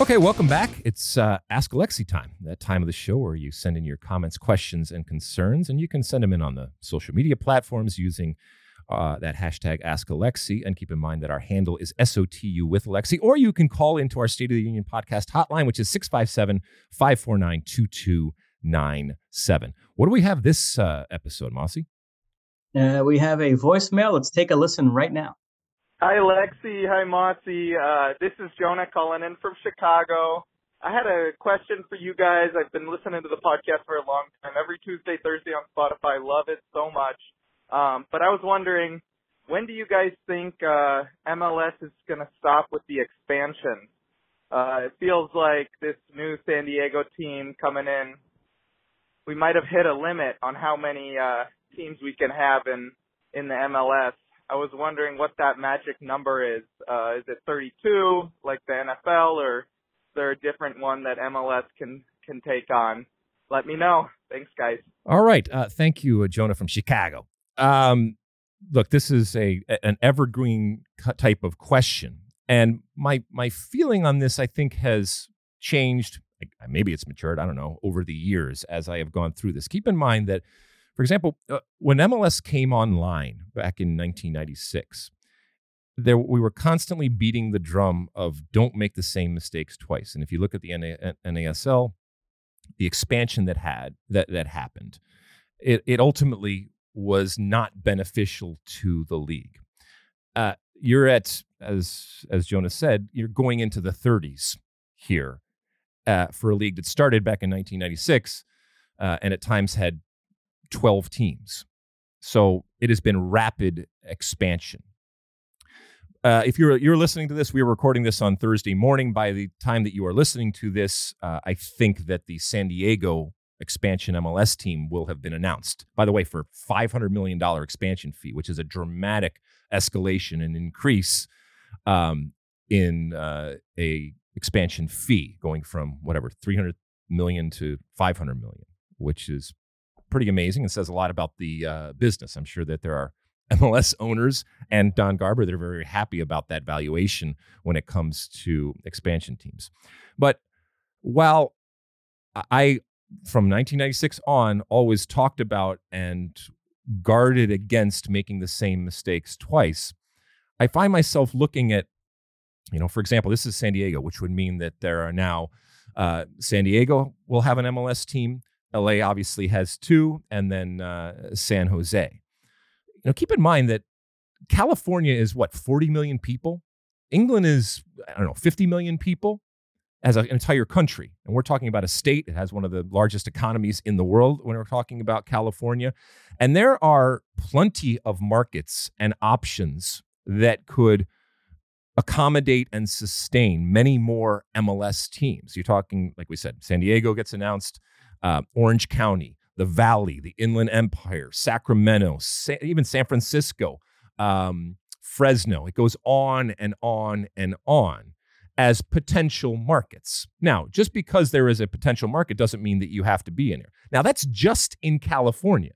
Okay, welcome back. It's uh, Ask Alexi time, that time of the show where you send in your comments, questions, and concerns, and you can send them in on the social media platforms using uh, that hashtag Ask Alexi. And keep in mind that our handle is SOTU with Alexi, or you can call into our State of the Union podcast hotline, which is 657 549 2297. What do we have this uh, episode, Mossy? Uh, we have a voicemail. Let's take a listen right now. Hi, Lexi. Hi, Mossy. Uh, this is Jonah calling in from Chicago. I had a question for you guys. I've been listening to the podcast for a long time, every Tuesday, Thursday on Spotify. Love it so much. Um, but I was wondering, when do you guys think uh, MLS is going to stop with the expansion? Uh, it feels like this new San Diego team coming in, we might have hit a limit on how many uh, teams we can have in in the MLS. I was wondering what that magic number is. Uh, is it 32 like the NFL, or is there a different one that MLS can can take on? Let me know. Thanks, guys. All right. Uh, thank you, uh, Jonah from Chicago. Um, look, this is a an evergreen type of question, and my my feeling on this, I think, has changed maybe it's matured, I don't know, over the years as I have gone through this. Keep in mind that, for example, uh, when MLS came online back in 1996, there we were constantly beating the drum of don't make the same mistakes twice. And if you look at the NASL, the expansion that had that that happened, it, it ultimately was not beneficial to the league. Uh, you're at as as Jonas said, you're going into the 30s here uh, for a league that started back in 1996 uh, and at times had 12 teams. So it has been rapid expansion. Uh, if you're you're listening to this, we are recording this on Thursday morning. By the time that you are listening to this, uh, I think that the San Diego expansion MLS team will have been announced. By the way, for five hundred million dollar expansion fee, which is a dramatic escalation and increase um, in uh, a expansion fee, going from whatever three hundred million to five hundred million, which is pretty amazing and says a lot about the uh, business. I'm sure that there are [laughs] MLS owners and Don Garber that are very happy about that valuation when it comes to expansion teams. But while I, from 1996 on, always talked about and guarded against making the same mistakes twice, I find myself looking at, you know, for example, this is San Diego, which would mean that there are now uh, San Diego will have an MLS team. LA obviously has two, and then uh, San Jose. Now, keep in mind that California is what, 40 million people? England is, I don't know, 50 million people as an entire country. And we're talking about a state that has one of the largest economies in the world when we're talking about California. And there are plenty of markets and options that could accommodate and sustain many more MLS teams. You're talking, like we said, San Diego gets announced, uh, Orange County, the Valley, the Inland Empire, Sacramento, Sa- even San Francisco, um, Fresno. It goes on and on and on as potential markets. Now, just because there is a potential market doesn't mean that you have to be in here. Now, that's just in California.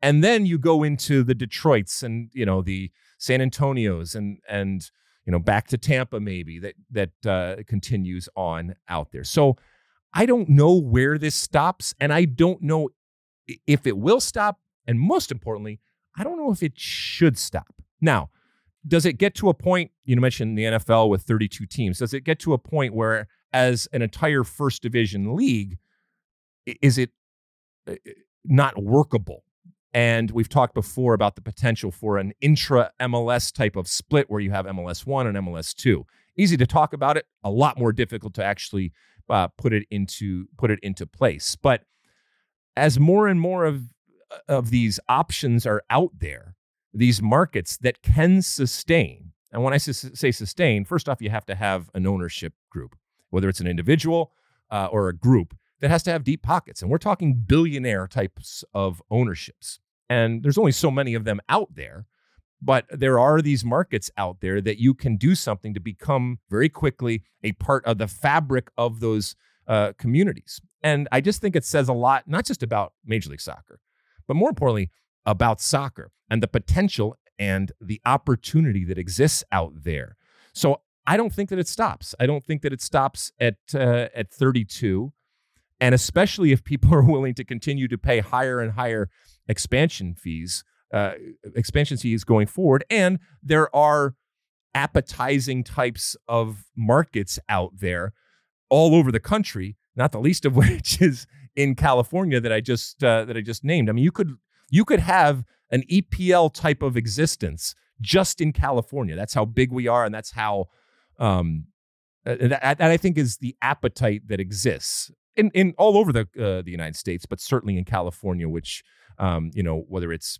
And then you go into the Detroits and, you know, the San Antonios and and you know back to Tampa maybe that that uh, continues on out there. So I don't know where this stops, and I don't know if it will stop, and most importantly, I don't know if it should stop. Now, does it get to a point, you mentioned the NFL with 32 teams, does it get to a point where, as an entire first division league, is it not workable? And we've talked before about the potential for an intra MLS type of split where you have MLS 1 and MLS 2. Easy to talk about it, a lot more difficult to actually uh, put it into put it into place. But as more and more of of these options are out there, these markets that can sustain. And when I say sustain, first off, you have to have an ownership group, whether it's an individual uh, or a group that has to have deep pockets. And we're talking billionaire types of ownerships. And there's only so many of them out there. But there are these markets out there that you can do something to become very quickly a part of the fabric of those uh, communities. And I just think it says a lot, not just about Major League Soccer, but more importantly, about soccer and the potential and the opportunity that exists out there. So I don't think that it stops. I don't think that it stops at uh, at 32, and especially if people [laughs] are willing to continue to pay higher and higher expansion fees, uh, expansion fees going forward, and there are appetizing types of markets out there all over the country not the least of [laughs] which is in California that I just uh, that I just named. I mean, you could you could have an EPL type of existence just in California. That's how big we are, and that's how um, uh, that, that I think is the appetite that exists in in all over the uh, the United States, but certainly in California, which um, you know whether it's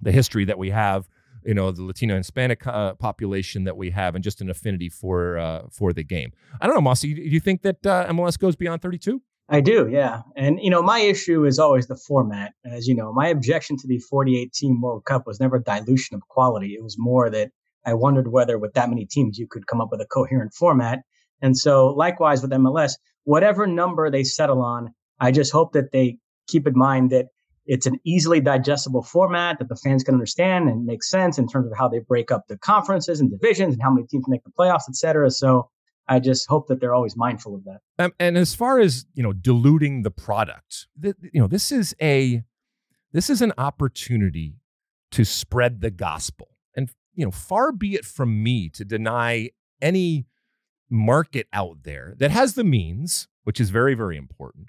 the history that we have you know the Latino and Hispanic uh, population that we have, and just an affinity for uh, for the game. I don't know, Mossy. Do you think that uh, MLS goes beyond 32? I do, yeah. And you know, my issue is always the format. As you know, my objection to the 48 team World Cup was never dilution of quality. It was more that I wondered whether with that many teams you could come up with a coherent format. And so, likewise with MLS, whatever number they settle on, I just hope that they keep in mind that it's an easily digestible format that the fans can understand and make sense in terms of how they break up the conferences and divisions and how many teams make the playoffs, et cetera. So I just hope that they're always mindful of that. Um, and as far as you know, diluting the product, th- you know, this is a this is an opportunity to spread the gospel. And you know, far be it from me to deny any market out there that has the means, which is very very important,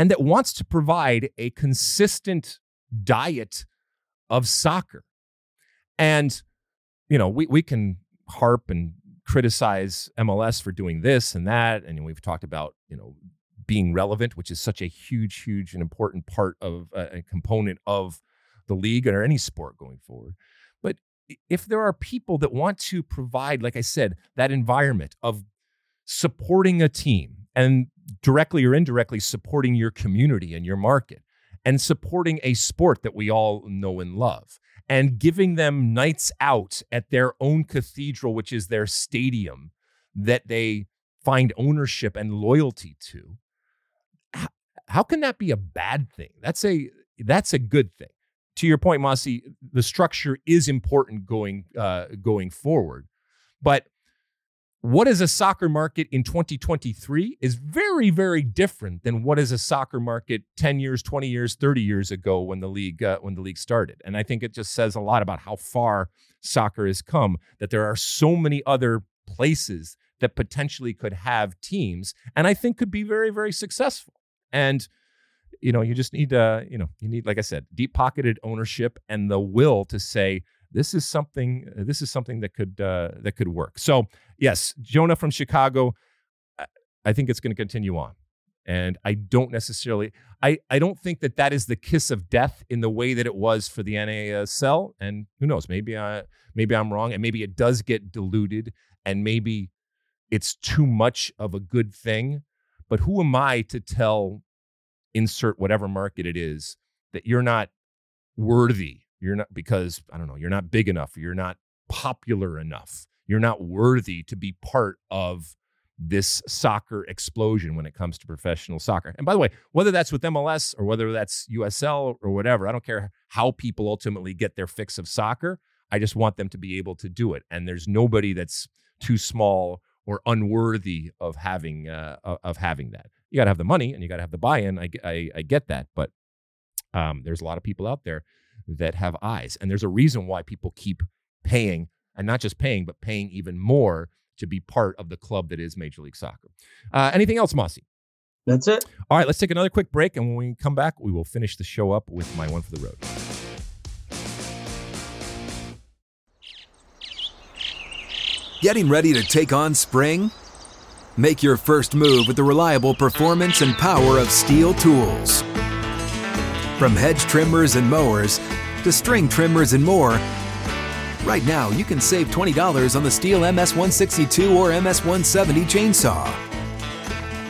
and that wants to provide a consistent diet of soccer. And you know, we we can harp and criticize MLS for doing this and that. And we've talked about, you know, being relevant, which is such a huge, huge and important part of uh, a component of the league or any sport going forward. But if there are people that want to provide, like I said, that environment of supporting a team and directly or indirectly supporting your community and your market and supporting a sport that we all know and love and giving them nights out at their own cathedral, which is their stadium that they find ownership and loyalty to. How, can that be a bad thing? That's a that's a good thing. To your point, Mossy, the structure is important going uh, going forward, but what is a soccer market in 2023 is very very different than what is a soccer market 10 years 20 years 30 years ago when the league uh, when the league started. And i think it just says a lot about how far soccer has come that there are so many other places that potentially could have teams and i think could be very very successful. And you know you just need uh you know you need like i said deep pocketed ownership and the will to say this is something this is something that could uh, that could work. So yes, Jonah from Chicago, I think it's going to continue on, and I don't necessarily I I don't think that that is the kiss of death in the way that it was for the NASL. And who knows, maybe I maybe I'm wrong, and maybe it does get diluted, and maybe it's too much of a good thing. But who am I to tell insert whatever market it is that you're not worthy you're not because I don't know, you're not big enough, you're not popular enough, you're not worthy to be part of this soccer explosion when it comes to professional soccer. And by the way, whether that's with MLS or whether that's USL or whatever, I don't care how people ultimately get their fix of soccer. I just want them to be able to do it. And there's nobody that's too small or unworthy of having uh, of having that. You got to have the money and you got to have the buy-in. I, I, I get that, but um, there's a lot of people out there that have eyes. And there's a reason why people keep paying, and not just paying, but paying even more to be part of the club that is Major League Soccer. Uh, anything else, Mossy? That's it. All right, let's take another quick break. And when we come back, we will finish the show up with my one for the road. Getting ready to take on spring? Make your first move with the reliable performance and power of STIHL tools. From hedge trimmers and mowers to string trimmers and more, right now you can save $20 on the STIHL MS162 or MS170 chainsaw.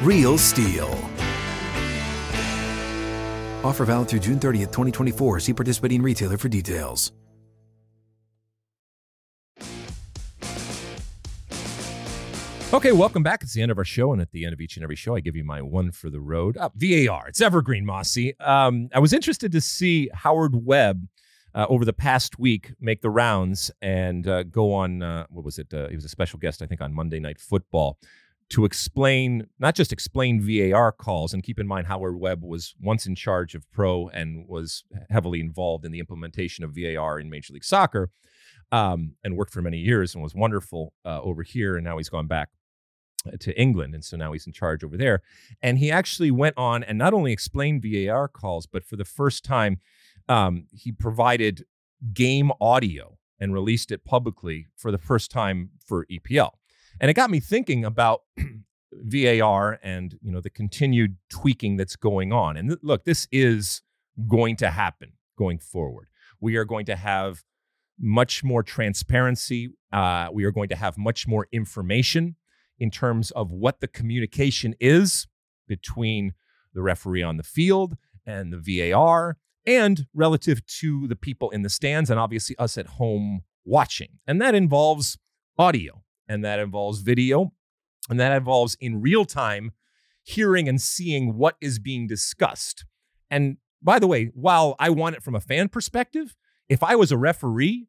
Real STIHL. Offer valid through June 30th, 2024. See participating retailer for details. Okay, welcome back. It's the end of our show, and at the end of each and every show, I give you my one for the road. Uh, VAR. It's evergreen, Mossy. Um, I was interested to see Howard Webb uh, over the past week make the rounds and uh, go on. Uh, what was it? Uh, he was a special guest, I think, on Monday Night Football to explain, not just explain VAR calls, and keep in mind Howard Webb was once in charge of pro and was heavily involved in the implementation of VAR in Major League Soccer. Um, and worked for many years and was wonderful uh, over here. And now he's gone back to England. And so now he's in charge over there. And he actually went on and not only explained VAR calls, but for the first time, um, he provided game audio and released it publicly for the first time for EPL. And it got me thinking about [clears throat] VAR and you know the continued tweaking that's going on. And th- look, this is going to happen going forward. We are going to have much more transparency. Uh, we are going to have much more information in terms of what the communication is between the referee on the field and the VAR and relative to the people in the stands and obviously us at home watching. And that involves audio and that involves video and that involves in real time hearing and seeing what is being discussed. And by the way, while I want it from a fan perspective, if I was a referee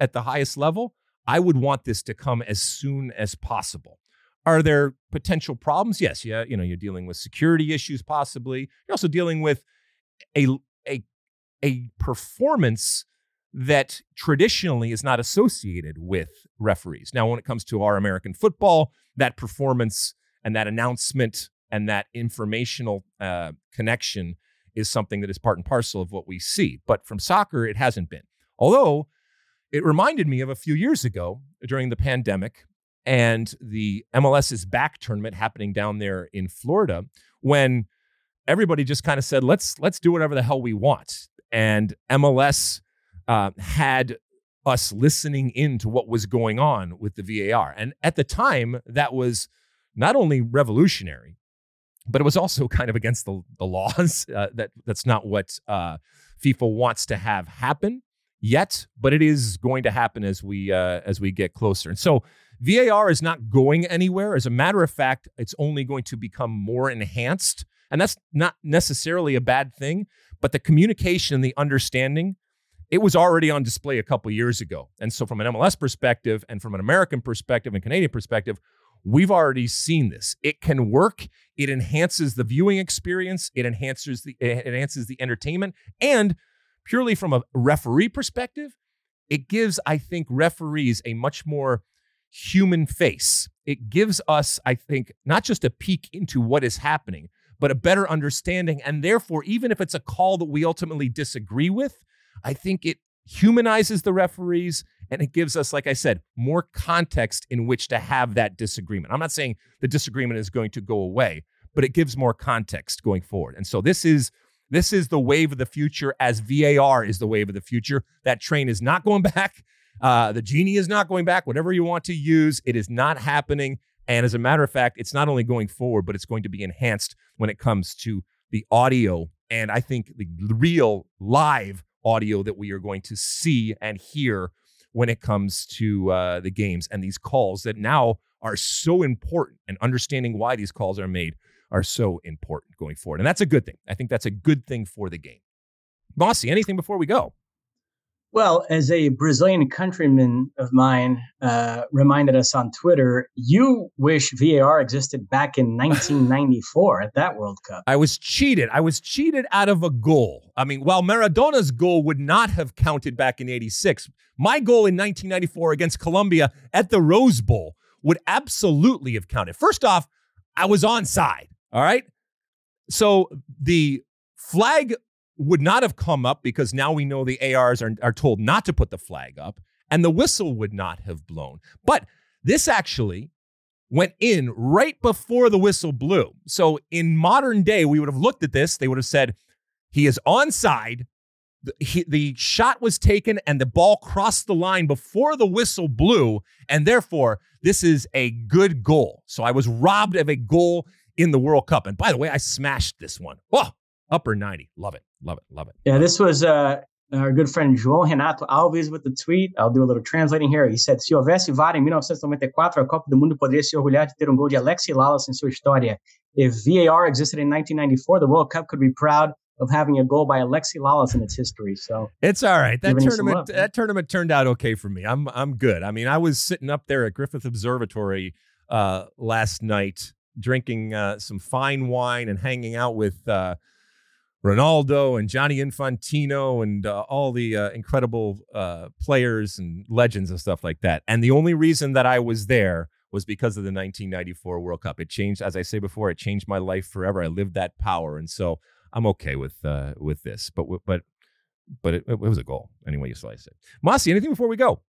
at the highest level, I would want this to come as soon as possible Are there potential problems? Yes, yeah, you know, you're dealing with security issues possibly. You're also dealing with a a a performance that traditionally is not associated with referees. Now, when it comes to our American football, that performance and that announcement and that informational uh, connection is something that is part and parcel of what we see. But from soccer, it hasn't been. Although it reminded me of a few years ago during the pandemic and the MLS's back tournament happening down there in Florida when everybody just kind of said, let's let's do whatever the hell we want. And MLS uh, had us listening into what was going on with the VAR. And at the time, that was not only revolutionary, but it was also kind of against the, the laws. [laughs] Uh, that that's not what uh, FIFA wants to have happen yet, but it is going to happen as we uh, as we get closer. And so VAR is not going anywhere. As a matter of fact, it's only going to become more enhanced, and that's not necessarily a bad thing. But the communication and the understanding it was already on display a couple years ago. And so, from an MLS perspective and from an American perspective and Canadian perspective, we've already seen this. It can work. It enhances the viewing experience. It enhances the it enhances the entertainment, and purely from a referee perspective, it gives I think referees a much more human face. It gives us, I think, not just a peek into what is happening, but a better understanding. And therefore, even if it's a call that we ultimately disagree with, I think it humanizes the referees and it gives us, like I said, more context in which to have that disagreement. I'm not saying the disagreement is going to go away, but it gives more context going forward. And so this is this is the wave of the future as VAR is the wave of the future. That train is not going [laughs] back. Uh, the genie is not going back. Whatever you want to use, it is not happening. And as a matter of fact, it's not only going forward, but it's going to be enhanced when it comes to the audio and I think the real live audio that we are going to see and hear when it comes to uh, the games and these calls that now are so important and understanding why these calls are made are so important going forward. And that's a good thing. I think that's a good thing for the game. Mossy, anything before we go? Well, as a Brazilian countryman of mine uh, reminded us on Twitter, you wish VAR existed back in 1994 at that World Cup. I was cheated. I was cheated out of a goal. I mean, while Maradona's goal would not have counted back in 86, my goal in 1994 against Colombia at the Rose Bowl would absolutely have counted. First off, I was onside. All right. So the flag would not have come up because now we know the ARs are, are told not to put the flag up, and the whistle would not have blown. But this actually went in right before the whistle blew. So in modern day, we would have looked at this, they would have said, he is onside. The, he, the shot was taken and the ball crossed the line before the whistle blew, and therefore, this is a good goal. So I was robbed of a goal in the World Cup. And by the way, I smashed this one. Oh, upper 90. Love it. Love it. Love it. Yeah, this was uh, our good friend João Renato Alves with the tweet. I'll do a little translating here. He said: Se houvesse VAR em 1994, a Copa do Mundo poderia se orgulhar de ter um gol de Alexi Lalas em sua história. If VAR existed in 1994, the World Cup could be proud of having a goal by Alexi Lalas in its history. So it's all right. That tournament that tournament turned out okay for me. I'm I'm good. I mean, I was sitting up there at Griffith Observatory uh, last night, drinking uh, some fine wine and hanging out with. Uh, Ronaldo and Gianni Infantino and uh, all the uh, incredible uh, players and legends and stuff like that. And the only reason that I was there was because of the 1994 World Cup. It changed, as I say before, it changed my life forever. I lived that power, and so I'm okay with uh, with this. But but but it, it was a goal anyway. You slice it. Mossy, anything before we go?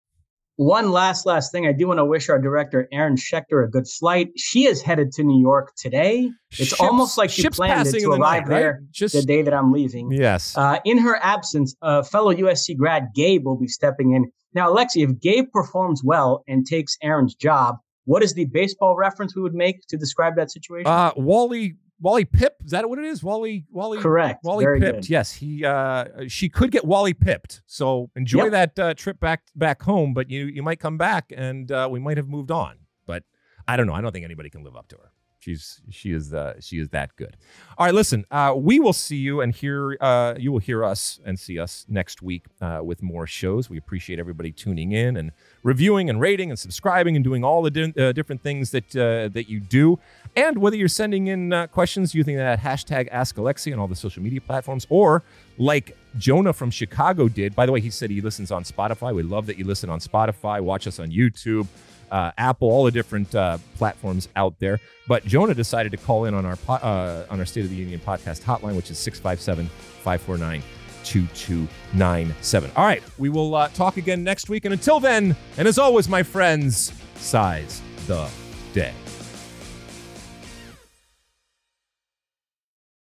One last, last thing. I do want to wish our director, Erin Schechter, a good flight. She is headed to New York today. It's ships, almost like she planned it to arrive night, there right? Just, the day that I'm leaving. Yes. Uh, in her absence, a fellow USC grad, Gabe, will be stepping in. Now, Alexi, if Gabe performs well and takes Erin's job, what is the baseball reference we would make to describe that situation? Uh, Wally Wally Pipp, is that what it is? Wally Wally Correct. Wally Very pipped. Good. Yes, he uh she could get Wally pipped. So enjoy yep. that uh, trip back back home, but you you might come back and uh, we might have moved on. But I don't know. I don't think anybody can live up to her. She's she is uh, she is that good. All right, listen. Uh, we will see you and hear uh, you will hear us and see us next week uh, with more shows. We appreciate everybody tuning in and reviewing and rating and subscribing and doing all the di- uh, different things that uh, that you do. And whether you're sending in questions using that hashtag Ask Alexi on all the social media platforms, or like Jonah from Chicago did. By the way, he said he listens on Spotify. We love that you listen on Spotify. Watch us on YouTube uh, Apple, all the different uh, platforms out there. But Jonah decided to call in on our po- uh, on our State of the Union podcast hotline, which is 657 549 2297. All right, we will uh, talk again next week. And until then, and as always, my friends, size the day.